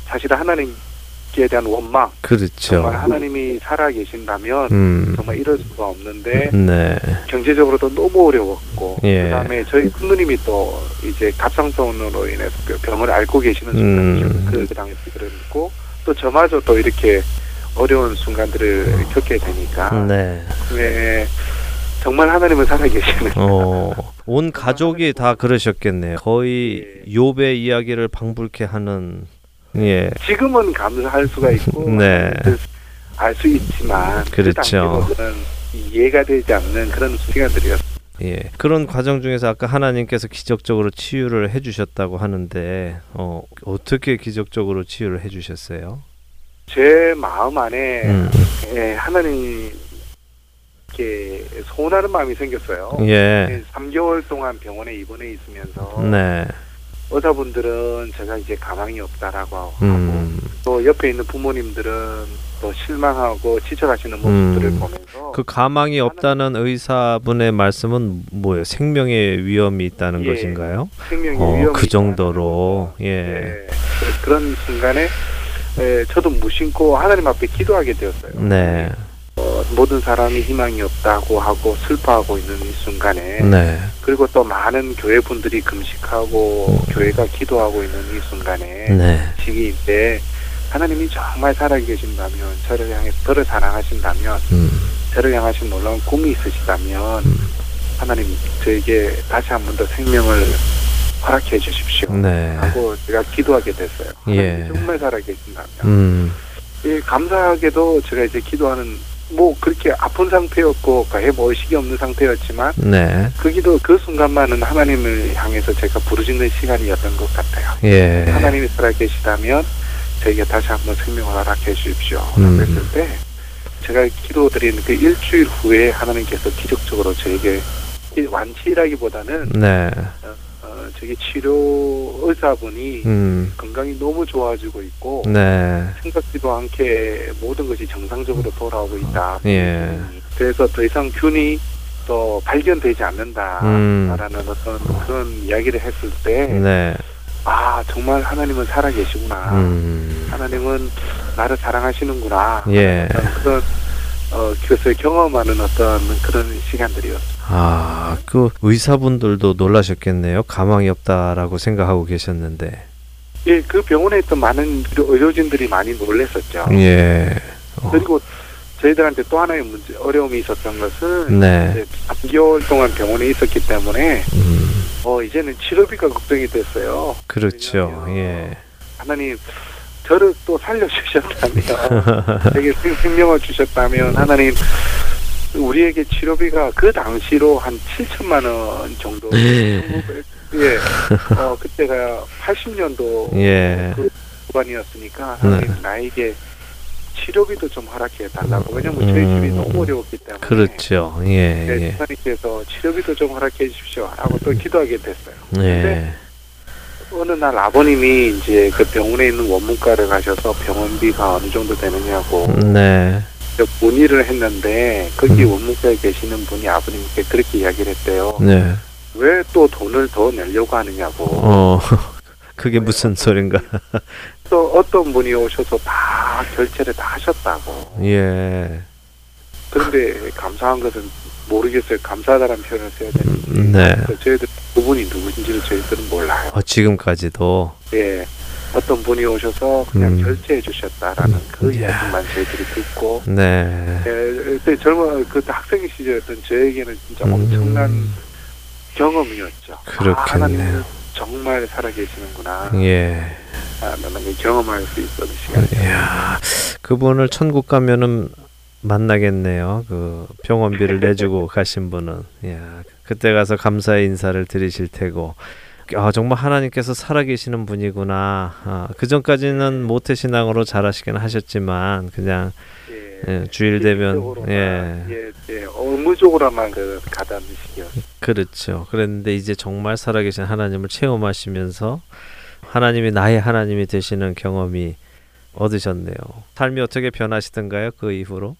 사실 하나님께 대한 원망 그렇죠. 정말 하나님이 살아 계신다면 음. 정말 이럴 수가 없는데 네. 경제적으로도 너무 어려웠고 예. 그다음에 저희 큰 누님이 또 이제 갑상선으로 인해서 그 병을 앓고 계시는 음. 순간이죠. 그, 그 당시 그랬고 또 저마저 또 이렇게 어려운 순간들을 겪게 되니까 네. 네, 정말 하나님은 살아계시는 어. 온 가족이 다 그러셨겠네요. 거의 욥의 이야기를 방불케 하는 예. 지금은 감사할 수가 있고 네. 알수 있지만 그 그렇죠. 이해가 되지 않는 그런 시간들이었어요. 예. 그런 과정 중에서 아까 하나님께서 기적적으로 치유를 해 주셨다고 하는데 어, 어떻게 기적적으로 치유를 해 주셨어요? 제 마음 안에 음. 예, 하나님 께 소원하는 마음이 생겼어요. 예. 3개월 동안 병원에 입원해 있으면서 네. 의사분들은 제가 이제 가망이 없다라고 하고 음. 또 옆에 있는 부모님들은 또 실망하고 지쳐가시는 모습들을 음. 보면서 그 가망이 없다는 의사분의 말씀은 뭐예요? 생명의 위험이 있다는 예. 것인가요? 생명의 어, 위험이 그 정도로 예. 예. 그- 그런 순간에 예, 저도 무심코 하나님 앞에 기도하게 되었어요. 네. 어, 모든 사람이 희망이 없다고 하고 슬퍼하고 있는 이 순간에 네. 그리고 또 많은 교회 분들이 금식하고 교회가 기도하고 있는 이 순간에 네. 시기인데 하나님이 정말 살아계신다면 저를 향해서 저를 사랑하신다면 음. 저를 향하신 놀라운 꿈이 있으시다면 음. 하나님 저에게 다시 한 번 더 생명을 허락해 주십시오. 네. 하고 제가 기도하게 됐어요. 예. 정말 살아계신다면. 음. 예, 감사하게도 제가 이제 기도하는 뭐 그렇게 아픈 상태였고 가해 의식이 없는 상태였지만 네. 그 기도 그 순간만은 하나님을 향해서 제가 부르짖는 시간이었던 것 같아요. 예. 하나님이 살아계시다면 저에게 다시 한번 생명을 허락해 주십시오. 음. 그랬을 때 제가 기도드린 그 일주일 후에 하나님께서 기적적으로 저에게 이 완치라기보다는 네. 어, 저기 치료 의사분이 음. 건강이 너무 좋아지고 있고 네. 생각지도 않게 모든 것이 정상적으로 돌아오고 있다. 예. 그래서 더 이상 균이 또 발견되지 않는다라는 음. 어떤 그런 이야기를 했을 때, 네. 아 정말 하나님은 살아계시구나. 음. 하나님은 나를 사랑하시는구나. 예. 그런 어 그것을 경험하는 어떤 그런 시간들이었어요. 아, 그 의사분들도 놀라셨겠네요. 가망이 없다라고 생각하고 계셨는데. 예, 그 병원에 있던 많은 의료진들이 많이 놀랐었죠. 예. 어. 그리고 저희들한테 또 하나의 문제 어려움이 있었던 것은 네. 이제 3개월 동안 병원에 있었기 때문에 음. 어 이제는 치료비가 걱정이 됐어요. 그렇죠. 예. 하나님 저를 또 살려주셨다면 생- 생명을 주셨다면 하나님 우리에게 치료비가 그 당시로 한 7천만 원 정도 예. 예, 어 그때가 80년도 예. 그 구간이었으니까 하나님 네. 나에게 치료비도 좀 허락해 달라고 왜냐면 저희 집이 음. 너무 어려웠기 때문에 그렇죠. 네, 예. 예. 하나님께서 치료비도 좀 허락해 주십시오 하고 또 기도하게 됐어요. 예. 어느 날 아버님이 이제 그 병원에 있는 원문과를 가셔서 병원비가 어느 정도 되느냐고 네. 문의를 했는데 거기 음. 원문과에 계시는 분이 아버님께 그렇게 이야기를 했대요. 네. 왜 또 돈을 더 내려고 하느냐고. 어. 그게 무슨 소린가? 또 어떤 분이 오셔서 다 결제를 다 하셨다고. 예. 그런데 감사한 것은 모르겠어요. 감사하다는 표현을 써야 되는지. 음, 네. 저희들 그분이 누구인지를 저희들은 몰라요. 어, 지금까지도 예. 어떤 분이 오셔서 그냥 음. 결제해 주셨다라는 그 야. 이야기만 저희들이 듣고 네. 예, 그때 젊은 그 학생 시절이었던 저에게는 진짜 엄청난 음, 경험이었죠. 그렇겠네요. 아, 정말 살아계시는구나. 예. 아, 나는 경험할 수 있었던 시간. 이야, 그분을 천국 가면은 만나겠네요. 그 병원비를 내주고 가신 분은. 이야, 그때 가서 감사의 인사를 드리실 테고. 아, 정말 하나님께서 살아계시는 분이구나. 아, 그 전까지는 모태 신앙으로 잘하시긴 하셨지만 그냥 예. 예, 주일 되면 예, 예, 예, 업무적으로만 그 시기였어요. 그렇죠. 그랬는데 이제 정말 살아계신 하나님을 체험하시면서 하나님이 나의 하나님이 되시는 경험이 얻으셨네요. 삶이 어떻게 변하시던가요? 그 이후로?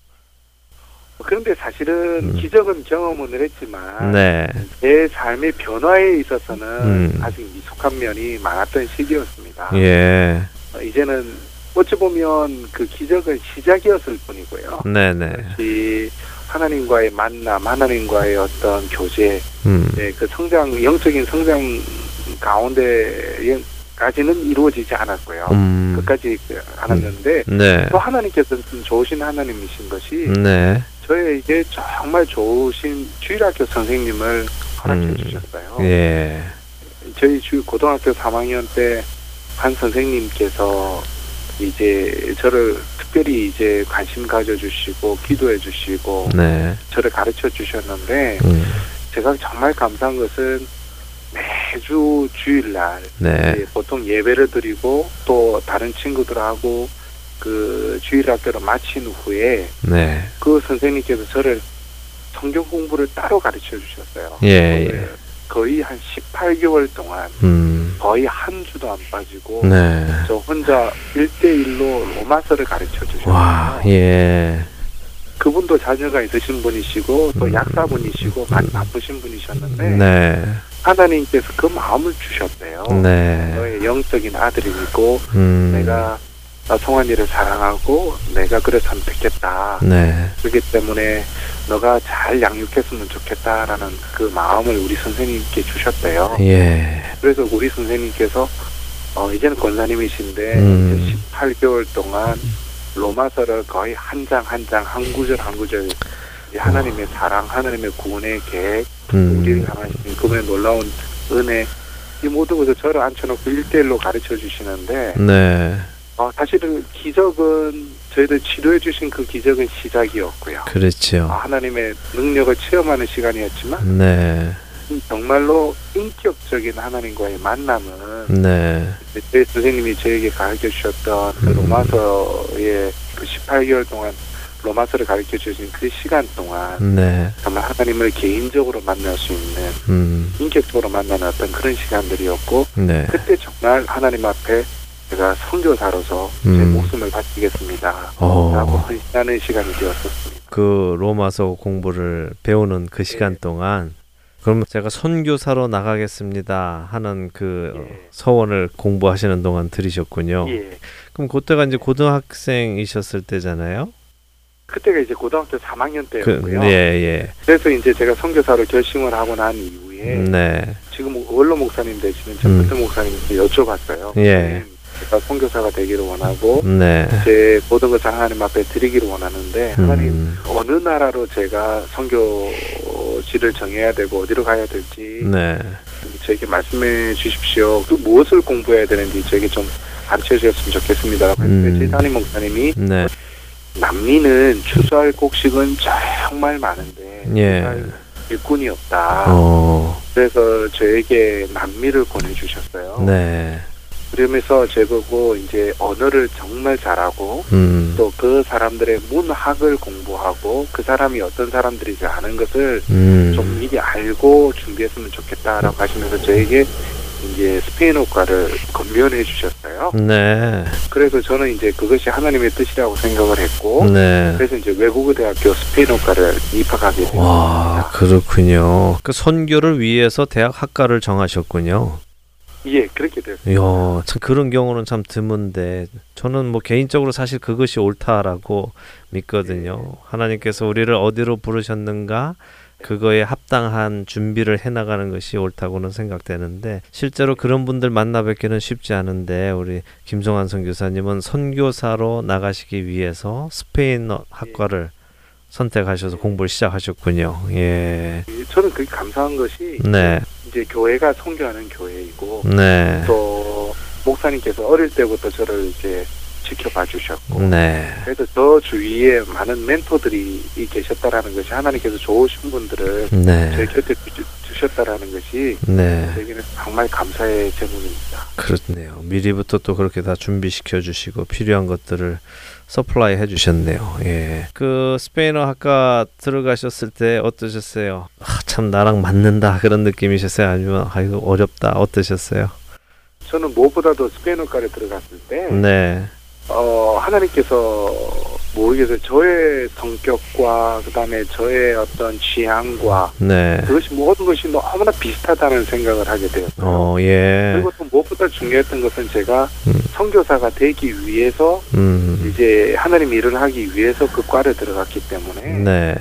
그런데 사실은 음. 기적은 경험을 했지만 네. 제 삶의 변화에 있어서는 음. 아직 미숙한 면이 많았던 시기였습니다. 예. 어, 이제는 어찌 보면 그 기적은 시작이었을 뿐이고요. 네네. 이 하나님과의 만남, 하나님과의 어떤 교제, 음. 네, 그 성장, 영적인 성장 가운데 까지는 이루어지지 않았고요. 음. 끝까지 않았는데 네. 또 하나님께서는 좋으신 하나님이신 것이 네. 저에게 정말 좋으신 주일학교 선생님을 허락해 음. 주셨어요. 예. 저희 주 고등학교 3학년 때 한 선생님께서 이제 저를 특별히 이제 관심 가져주시고 기도해 주시고 네. 저를 가르쳐 주셨는데 음. 제가 정말 감사한 것은 매주 주일날 네. 예, 보통 예배를 드리고 또 다른 친구들하고 그 주일 학교를 마친 후에 네. 그 선생님께서 저를 성경 공부를 따로 가르쳐 주셨어요. 예, 네, 거의 한 18개월 동안 음. 거의 한 주도 안 빠지고 네. 저 혼자 일대일로 로마서를 가르쳐 주셨어요. 와, 예. 그분도 자녀가 있으신 분이시고 또 음. 약사분이시고 많이 바쁘신 분이셨는데 네. 하나님께서 그 마음을 주셨대요. 네. 너의 영적인 아들이고 음. 내가 성환이를 사랑하고 내가 그를 선택했다. 네. 그렇기 때문에 너가 잘 양육했으면 좋겠다라는 그 마음을 우리 선생님께 주셨대요. 예. 그래서 우리 선생님께서 어, 이제는 권사님이신데 음. 이제 18개월 동안 로마서를 거의 한 장 한 장 한 구절 한 구절 하나님의 사랑, 하나님의 구원의 계획, 우리를 음. 향하신 그분의 놀라운 은혜 이 모든 것을 저를 앉혀놓고 일대일로 가르쳐 주시는데 네. 어, 사실은 기적은 저희들 치료해 주신 그 기적은 시작이었고요. 그렇죠. 아, 하나님의 능력을 체험하는 시간이었지만 네. 정말로 인격적인 하나님과의 만남은 네. 제 선생님이 저에게 가르쳐 주셨던 그 음. 로마서의 그 18개월 동안 로마서를 가르쳐 주신 그 시간 동안 네. 정말 하나님을 개인적으로 만날 수 있는 음. 인격적으로 만나는 어떤 그런 시간들이었고 네. 그때 정말 하나님 앞에 제가 선교사로서 제 음. 목숨을 바치겠습니다. 어. 라고 헌신하는 시간이 되었었습니다. 그 로마서 공부를 배우는 그 시간 네. 동안 그럼 제가 선교사로 나가겠습니다 하는 그 예. 서원을 공부하시는 동안 들으셨군요. 예. 그럼 그때가 이제 고등학생이셨을 때잖아요. 그때가 이제 고등학교 3학년 그, 때였고요. 예, 그래서 이제 제가 선교사로 결심을 하고 난 예. 이후에 네. 지금 원로 목사님 되시는 음. 전부터 목사님께 여쭤봤어요. 예. 제가 선교사가 되기를 원하고 네. 제 모든 것을 하나님 앞에 드리기를 원하는데 하나님 음, 어느 나라로 제가 선교지를 정해야 되고 어디로 가야 될지 네. 저에게 말씀해 주십시오. 또 무엇을 공부해야 되는지 저에게 좀 가르쳐 주셨으면 좋겠습니다. 음. 음. 제 담임 목사님이 네. 남미는 추수할 곡식은 정말 많은데 예. 일꾼이 없다. 어. 그래서 저에게 남미를 보내주셨어요. 네. 그러면서 제보고 이제 언어를 정말 잘하고 음. 또그 사람들의 문학을 공부하고 그 사람이 어떤 사람들인지 아는 것을 음. 좀 미리 알고 준비했으면 좋겠다라고 하시면서 저에게 이제 스페인어과를 건면해 주셨어요. 네. 그래서 저는 이제 그것이 하나님의 뜻이라고 생각을 했고 네. 그래서 이제 외국어 대학교 스페인어과를 입학하게 와, 되었습니다. 그렇군요. 그 선교를 위해서 대학 학과를 정하셨군요. 예, 그렇게 됐어요. 참 그런 경우는 참 드문데 저는 뭐 개인적으로 사실 그것이 옳다라고 믿거든요. 하나님께서 우리를 어디로 부르셨는가 그거에 합당한 준비를 해나가는 것이 옳다고는 생각되는데 실제로 그런 분들 만나 뵙기는 쉽지 않은데 우리 김성환 선교사님은 선교사로 나가시기 위해서 스페인어 학과를 선택하셔서 공부를 시작하셨군요. 예. 저는 그게 감사한 것이 네. 이제 교회가 선교하는 교회이고 네. 또 목사님께서 어릴 때부터 저를 이제 지켜봐 주셨고 네. 그래서 저 주위에 많은 멘토들이 계셨다라는 것이 하나님께서 좋으신 분들을 네. 곁에 주- 주셨다라는 것이 네. 저에게는 정말 감사의 제목입니다. 그렇네요. 미리부터 또 그렇게 다 준비시켜 주시고 필요한 것들을 supply 해 주셨네요. 예. 그 스페인어 학과 들어가셨을 때 어떠셨어요? 아, 참 나랑 맞는다 그런 느낌이셨어요? 아니면 아이고 어렵다 어떠셨어요? 저는 무엇보다도 스페인어과를 들어갔을 때 네. 어, 하나님께서 모르겠어요. 저의 성격과 그다음에 저의 어떤 취향과 네. 그것이 모든 것이 너무나 비슷하다는 생각을 하게 되었어요. 어, 예. 그리고 또 무엇보다 중요했던 것은 제가 음. 선교사가 되기 위해서 음. 이제 하나님 일을 하기 위해서 그 과를 들어갔기 때문에 네.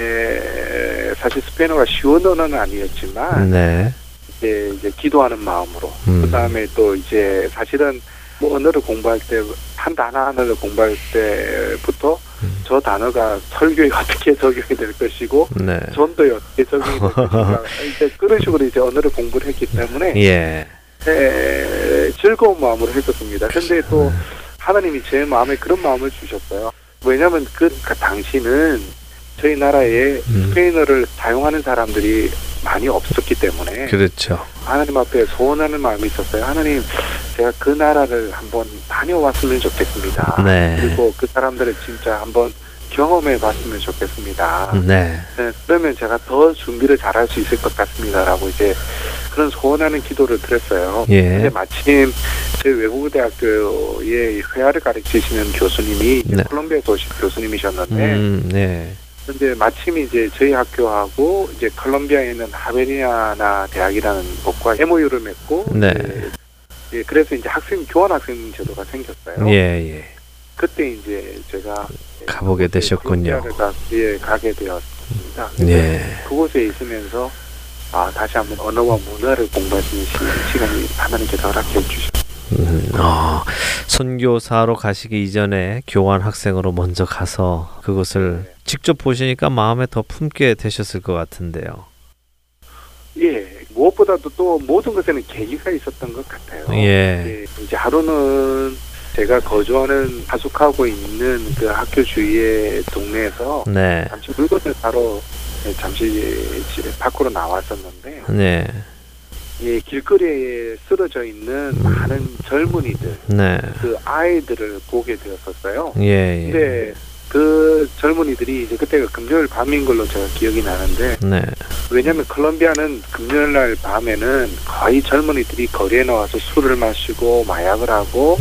에, 사실 스페인어가 쉬운 언어는 아니었지만 네. 이제, 이제 기도하는 마음으로 음. 그다음에 또 이제 사실은 뭐 언어를 공부할 때 한 단어 하나를 공부할 때부터 음. 저 단어가 설교에 어떻게 적용이 될 것이고 네. 전도에 어떻게 적용이 될 것인가 이제 그런 식으로 이제 언어를 공부를 했기 때문에 예. 에, 즐거운 마음으로 했었습니다. 근데 또 음. 하나님이 제 마음에 그런 마음을 주셨어요. 왜냐하면 그, 그 당시는 저희 나라에 음. 스페인어를 사용하는 사람들이 많이 없었기 때문에 그렇죠. 하나님 앞에 소원하는 마음이 있었어요. 하나님, 제가 그 나라를 한번 다녀왔으면 좋겠습니다. 네. 그리고 그 사람들을 진짜 한번 경험해 봤으면 좋겠습니다. 네. 네, 그러면 제가 더 준비를 잘할 수 있을 것 같습니다라고 이제 그런 소원하는 기도를 드렸어요. 근데 예. 마침 저희 외국대학교의 회화를 가르치시는 교수님이 네. 콜롬비아에서 오신 교수님이셨는데 음, 네. 근데 마침 이제 저희 학교하고 이제 콜롬비아에 있는 하베니아나 대학이라는 곳과 MOU를 맺고 네. 예, 그래서 이제 학생 교환 학생 제도가 생겼어요. 예, 예. 그때 이제 제가 가보게 되셨군요. 가, 예, 가게 되었습니다. 예. 그곳에 있으면서 아 다시 한번 언어와 문화를 공부할 수 있는 시, 시간이 하나님께서 허락해 주셨습니다. 음, 어, 선교사로 가시기 이전에 교환 학생으로 먼저 가서 그것을 네. 직접 보시니까 마음에 더 품게 되셨을 것 같은데요. 예, 무엇보다도 또 모든 것에는 계기가 있었던 것 같아요. 예. 예, 이제 하루는 제가 거주하는 하숙하고 있는 그 학교 주위의 동네에서 네. 잠시 물건을 사러 예, 잠시 집 밖으로 나왔었는데 네. 예, 길거리에 쓰러져 있는 많은 젊은이들 네. 그 아이들을 보게 되었었어요. 예, 예. 근데 그 젊은이들이 이제 그때가 금요일 밤인 걸로 제가 기억이 나는데 네. 왜냐하면 콜롬비아는 금요일 날 밤에는 거의 젊은이들이 거리에 나와서 술을 마시고 마약을 하고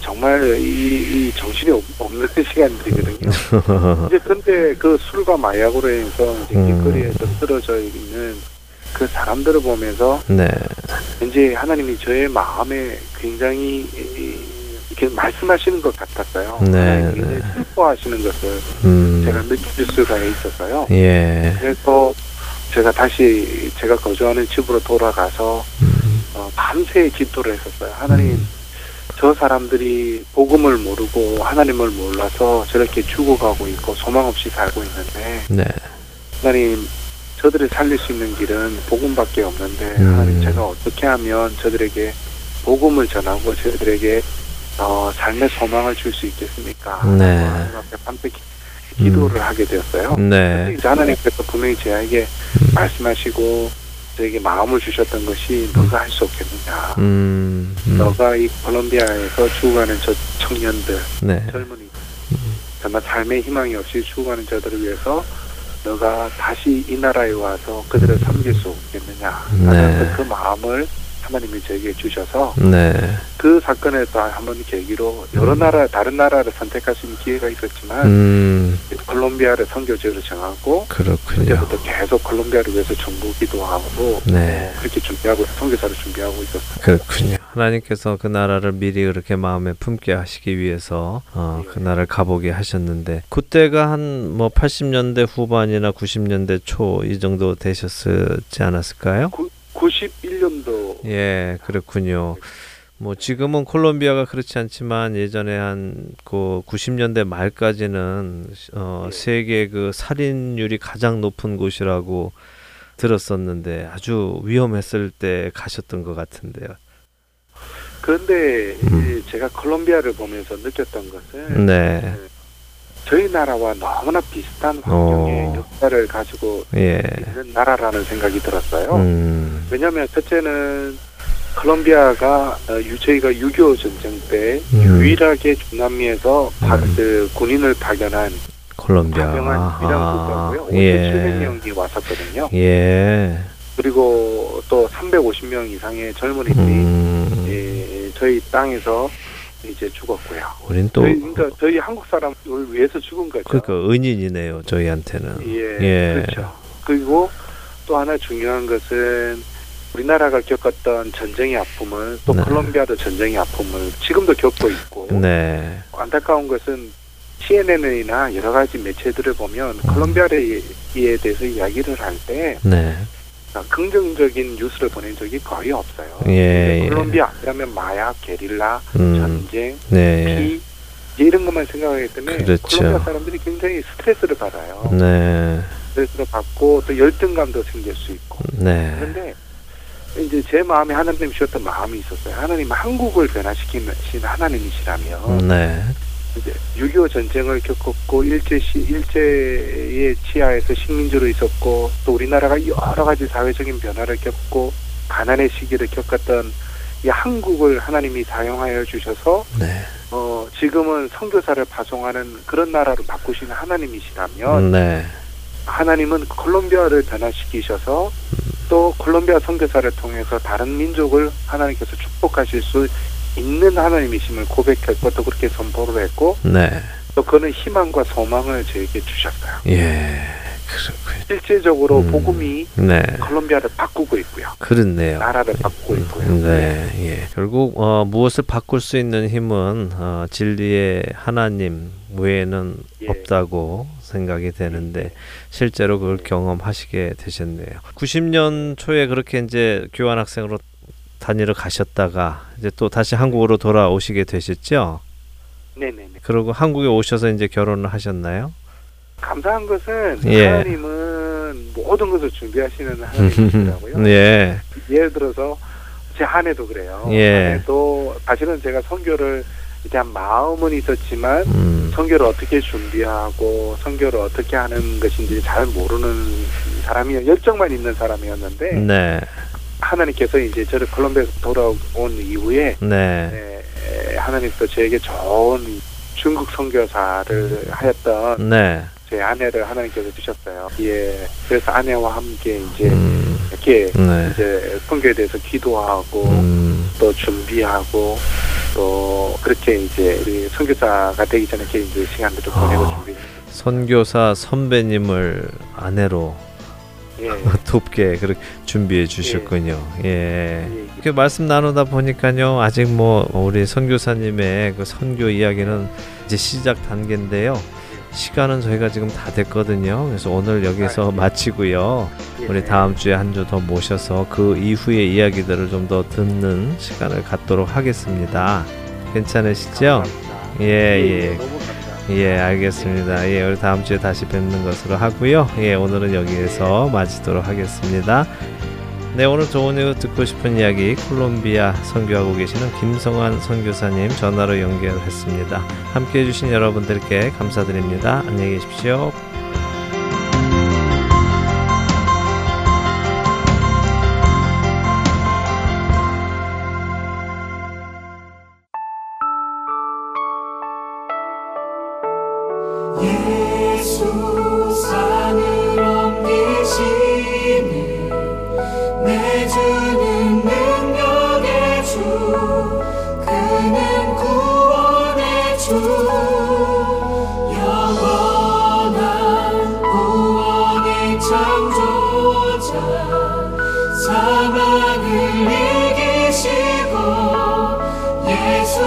정말 이, 이 정신이 없- 없는 시간들이거든요. 이제 근데 그 술과 마약으로 인해서 이제 음. 길거리에서 쓰러져 있는 그 사람들을 보면서 네. 왠지 하나님이 저의 마음에 굉장히 이- 이렇게 말씀하시는 것 같았어요. 네, 굉장히 네. 슬퍼하시는 것을 음. 제가 느낄 수가 있었어요. 예. 그래서 제가 다시 제가 거주하는 집으로 돌아가서 음. 어, 밤새 기도를 했었어요. 하나님, 저 사람들이 복음을 모르고 하나님을 몰라서 저렇게 죽어가고 있고 소망 없이 살고 있는데 네. 하나님 저들을 살릴 수 있는 길은 복음밖에 없는데 음. 하나님 제가 어떻게 하면 저들에게 복음을 전하고 저들에게 어, 삶의 소망을 줄 수 있겠습니까? 네. 하나님 기- 기도를 하게 되었어요. 네. 이제 하나님께서 분명히 저에게 말씀하시고 저에게 마음을 주셨던 것이 너가 할 수 없겠느냐. 음. 음. 너가 이 콜롬비아에서 죽어가는 저 청년들, 네. 젊은이, 정말 삶의 희망이 없이 죽어가는 저들을 위해서 너가 다시 이 나라에 와서 그들을 섬길 수 없겠느냐. 네. 그 마음을 하나님이 저에게 주셔서 네. 그 사건에 또한번 계기로 여러 나라, 다른 나라를 선택할 수 있는 기회가 있었지만 음. 콜롬비아를 선교지로 정하고 그렇군요. 그때부터 계속 콜롬비아를 위해서 정부 기도하고 네. 그렇게 준비하고 선교사를 준비하고 있었어요. 그렇군요. 하나님께서 그 나라를 미리 그렇게 마음에 품게 하시기 위해서 어, 그 나라를 가보게 하셨는데 그때가 한 뭐 80년대 후반이나 90년대 초 이 정도 되셨지 않았을까요? 91년도 예, 그렇군요. 뭐 지금은 콜롬비아가 그렇지 않지만 예전에 한 그 90년대 말까지는 어 예. 세계 그 살인율이 가장 높은 곳이라고 들었었는데 아주 위험했을 때 가셨던 것 같은데요. 그런데 음. 이 제가 콜롬비아를 보면서 느꼈던 것은 네. 저희 나라와 너무나 비슷한 환경의 어. 역사를 가지고 예. 있는 나라라는 생각이 들었어요. 음. 왜냐하면 첫째는 콜롬비아가 어, 유- 저희가 6.25 전쟁 때 음. 유일하게 중남미에서 파- 음. 그 군인을 파견한 콜롬비아. 파병한 이란 국가고요. 아, 예. 5,700명이 왔었거든요. 예. 그리고 또 350명 이상의 젊은이들이 음. 예, 저희 땅에서 이제 죽었고요. 우린 또 저희, 그러니까 저희 한국 사람을 위해서 죽은 거죠. 그러니까 은인이네요. 저희한테는. 예, 예. 그렇죠. 그리고 또 하나 중요한 것은 우리나라가 겪었던 전쟁의 아픔을 또 네. 콜롬비아도 전쟁의 아픔을 지금도 겪고 있고 네. 안타까운 것은 CNN이나 여러 가지 매체들을 보면 음. 콜롬비아에 대해서 이야기를 할때 네. 긍정적인 뉴스를 보낸 적이 거의 없어요. 예, 예. 콜롬비아 아니라면 마약, 게릴라, 음. 전쟁, 네. 피 이제 이런 것만 생각하기 때문에 그렇죠. 콜롬비아 사람들이 굉장히 스트레스를 받아요. 네. 스트레스를 받고 또 열등감도 생길 수 있고 네. 그런데 이제 제 마음에 하나님 주셨던 마음이 있었어요. 하나님 한국을 변화시키신 하나님이시라면 네. 이제 6.25 전쟁을 겪었고 일제 시 일제의 치하에서 식민지로 있었고 또 우리나라가 여러 가지 사회적인 변화를 겪고 가난의 시기를 겪었던 이 한국을 하나님이 사용하여 주셔서 네. 어 지금은 선교사를 파송하는 그런 나라로 바꾸시는 하나님이시라면 네. 하나님은 콜롬비아를 변화시키셔서 또 콜롬비아 선교사를 통해서 다른 민족을 하나님께서 축복하실 수 있는 하나님이심을 고백할 것도 그렇게 선포를 했고 네. 또 그는 희망과 소망을 저에게 주셨어요. 예. 그렇군요. 실질적으로 음. 복음이 네. 콜롬비아를 바꾸고 있고요. 그렇네요. 나라를 바꾸고 있고요. 네, 예. 결국 어, 무엇을 바꿀 수 있는 힘은 어, 진리의 하나님 외에는 예. 없다고 생각이 되는데 실제로 그걸 경험하시게 되셨네요. 90년 초에 그렇게 이제 교환 학생으로 다니러 가셨다가 이제 또 다시 한국으로 돌아오시게 되셨죠? 네네네. 그리고 한국에 오셔서 이제 결혼을 하셨나요? 감사한 것은 예. 하나님은 모든 것을 준비하시는 하나님이시더라고요. 예. 예를 들어서 제 아내도 그래요. 예. 아내도 사실은 제가 선교를 한 마음은 있었지만 음. 선교를 어떻게 준비하고 선교를 어떻게 하는 것인지 잘 모르는 사람이 열정만 있는 사람이었는데 네. 하나님께서 이제 저를 콜롬비아에서 돌아온 이후에 네. 에, 하나님도 저에게 좋은 중국 선교사를 하였던 네. 제 아내를 하나님께서 주셨어요. 예. 그래서 아내와 함께 이제 음. 이렇게 네. 이제 선교에 대해서 기도하고 음. 또 준비하고 또 그렇게 이제 우리 선교사가 되기 전에 이렇게 이제 시간들을 보내고 아. 준비. 선교사 선배님을 아내로 예. 돕게 그렇게 준비해 주셨군요. 예. 예. 이렇게 말씀 나누다 보니까요. 아직 뭐 우리 선교사님의 그 선교 이야기는 이제 시작 단계인데요. 시간은 저희가 지금 다 됐거든요. 그래서 오늘 여기서 아, 예. 마치고요. 예. 우리 다음 주에 한 주 더 모셔서 그 이후의 이야기들을 좀 더 듣는 시간을 갖도록 하겠습니다. 괜찮으시죠? 감사합니다. 예, 예. 감사합니다. 예, 알겠습니다. 예, 우리 다음 주에 다시 뵙는 것으로 하고요. 예, 오늘은 여기에서 마치도록 하겠습니다. 네, 오늘 좋은 이유 듣고 싶은 이야기 콜롬비아 선교하고 계시는 김성환 선교사님 전화로 연결했습니다. 함께 해주신 여러분들께 감사드립니다. 안녕히 계십시오. 사망을 이기시고 예수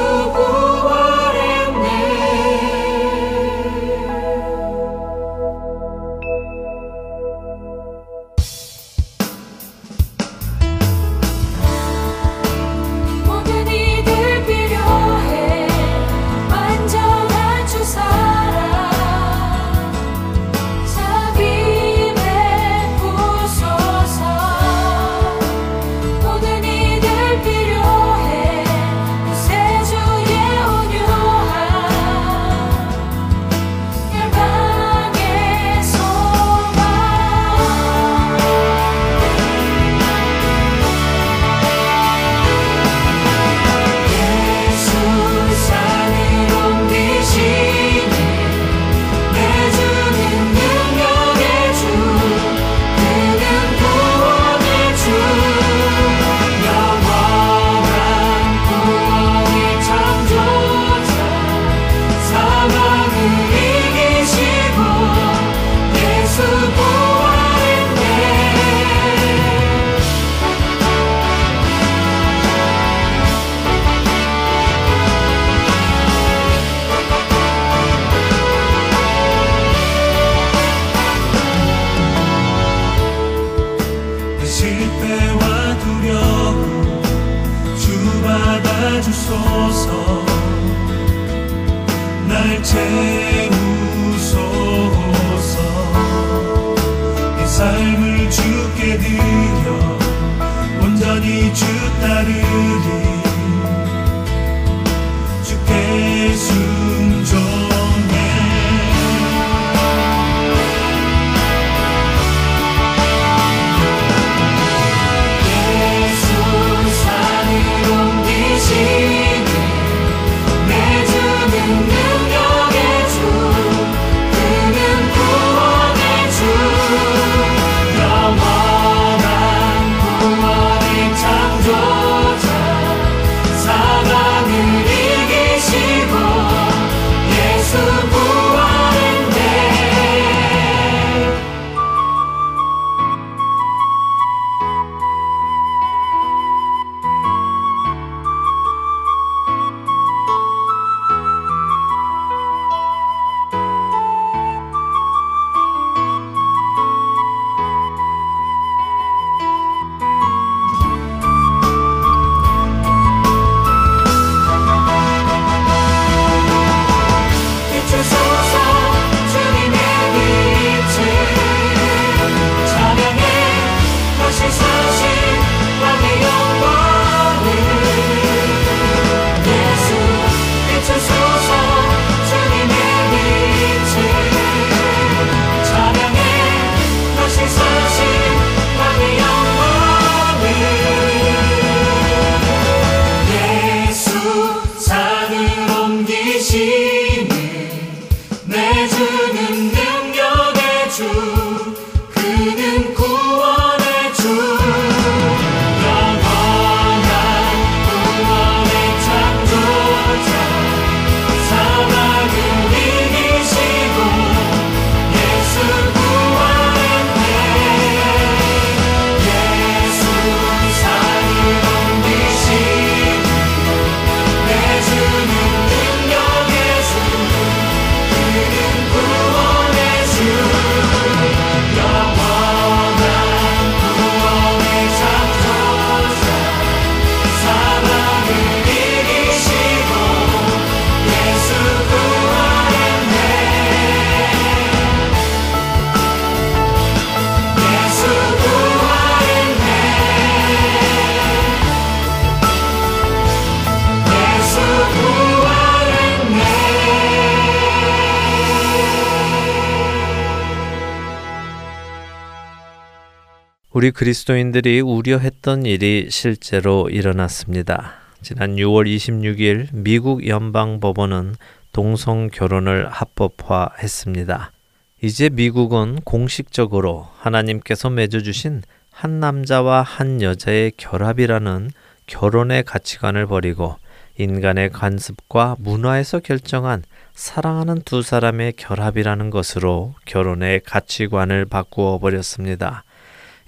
우리 그리스도인들이 우려했던 일이 실제로 일어났습니다. 지난 6월 26일 미국 연방 법원은 동성 결혼을 합법화했습니다. 이제 미국은 공식적으로 하나님께서 맺어주신 한 남자와 한 여자의 결합이라는 결혼의 가치관을 버리고 인간의 관습과 문화에서 결정한 사랑하는 두 사람의 결합이라는 것으로 결혼의 가치관을 바꾸어 버렸습니다.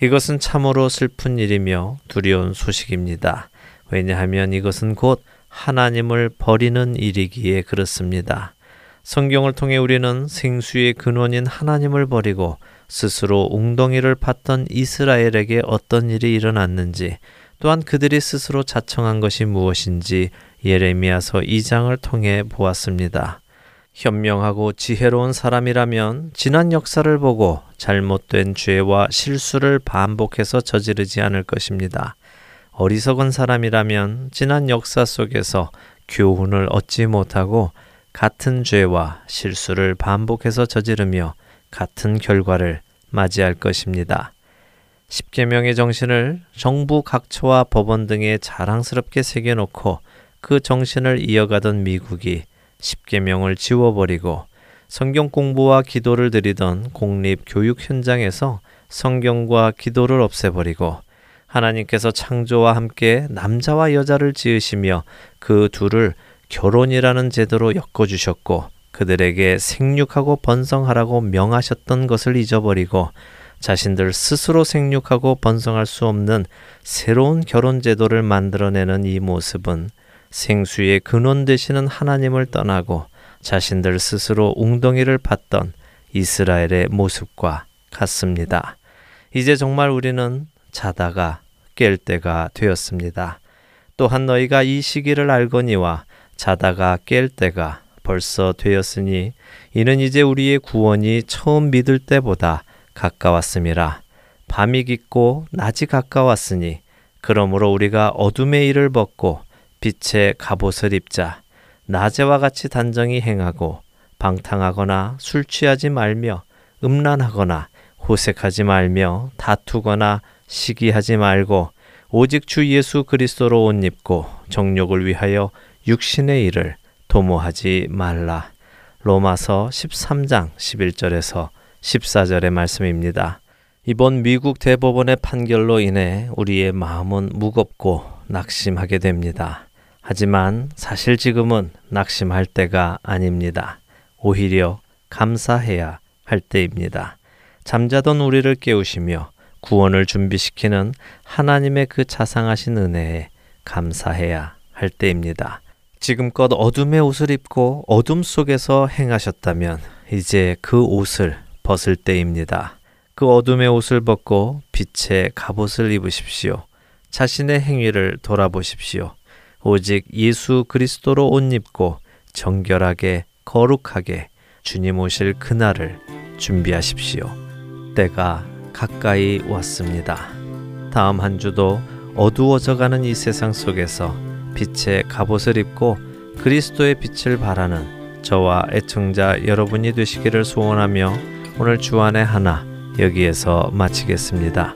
이것은 참으로 슬픈 일이며 두려운 소식입니다. 왜냐하면 이것은 곧 하나님을 버리는 일이기에 그렇습니다. 성경을 통해 우리는 생수의 근원인 하나님을 버리고 스스로 웅덩이를 팠던 이스라엘에게 어떤 일이 일어났는지 또한 그들이 스스로 자청한 것이 무엇인지 예레미야서 2장을 통해 보았습니다. 현명하고 지혜로운 사람이라면 지난 역사를 보고 잘못된 죄와 실수를 반복해서 저지르지 않을 것입니다. 어리석은 사람이라면 지난 역사 속에서 교훈을 얻지 못하고 같은 죄와 실수를 반복해서 저지르며 같은 결과를 맞이할 것입니다. 십계명의 정신을 정부 각처와 법원 등에 자랑스럽게 새겨놓고 그 정신을 이어가던 미국이 십계명을 지워버리고 성경 공부와 기도를 드리던 공립 교육 현장에서 성경과 기도를 없애버리고 하나님께서 창조와 함께 남자와 여자를 지으시며 그 둘을 결혼이라는 제도로 엮어주셨고 그들에게 생육하고 번성하라고 명하셨던 것을 잊어버리고 자신들 스스로 생육하고 번성할 수 없는 새로운 결혼 제도를 만들어내는 이 모습은 생수의 근원 되시는 하나님을 떠나고 자신들 스스로 웅덩이를 팠던 이스라엘의 모습과 같습니다. 이제 정말 우리는 자다가 깰 때가 되었습니다. 또한 너희가 이 시기를 알거니와 자다가 깰 때가 벌써 되었으니 이는 이제 우리의 구원이 처음 믿을 때보다 가까웠음이라. 밤이 깊고 낮이 가까웠으니 그러므로 우리가 어둠의 일을 벗고 빛의 갑옷을 입자 낮에와 같이 단정히 행하고 방탕하거나 술 취하지 말며 음란하거나 호색하지 말며 다투거나 시기하지 말고 오직 주 예수 그리스도로 옷 입고 정욕을 위하여 육신의 일을 도모하지 말라. 로마서 13장 11절에서 14절의 말씀입니다. 이번 미국 대법원의 판결로 인해 우리의 마음은 무겁고 낙심하게 됩니다. 하지만 사실 지금은 낙심할 때가 아닙니다. 오히려 감사해야 할 때입니다. 잠자던 우리를 깨우시며 구원을 준비시키는 하나님의 그 자상하신 은혜에 감사해야 할 때입니다. 지금껏 어둠의 옷을 입고 어둠 속에서 행하셨다면 이제 그 옷을 벗을 때입니다. 그 어둠의 옷을 벗고 빛의 갑옷을 입으십시오. 자신의 행위를 돌아보십시오. 오직 예수 그리스도로 옷 입고 정결하게 거룩하게 주님 오실 그날을 준비하십시오. 때가 가까이 왔습니다. 다음 한 주도 어두워져 가는 이 세상 속에서 빛의 갑옷을 입고 그리스도의 빛을 바라는 저와 애청자 여러분이 되시기를 소원하며 오늘 주안의 하나 여기에서 마치겠습니다.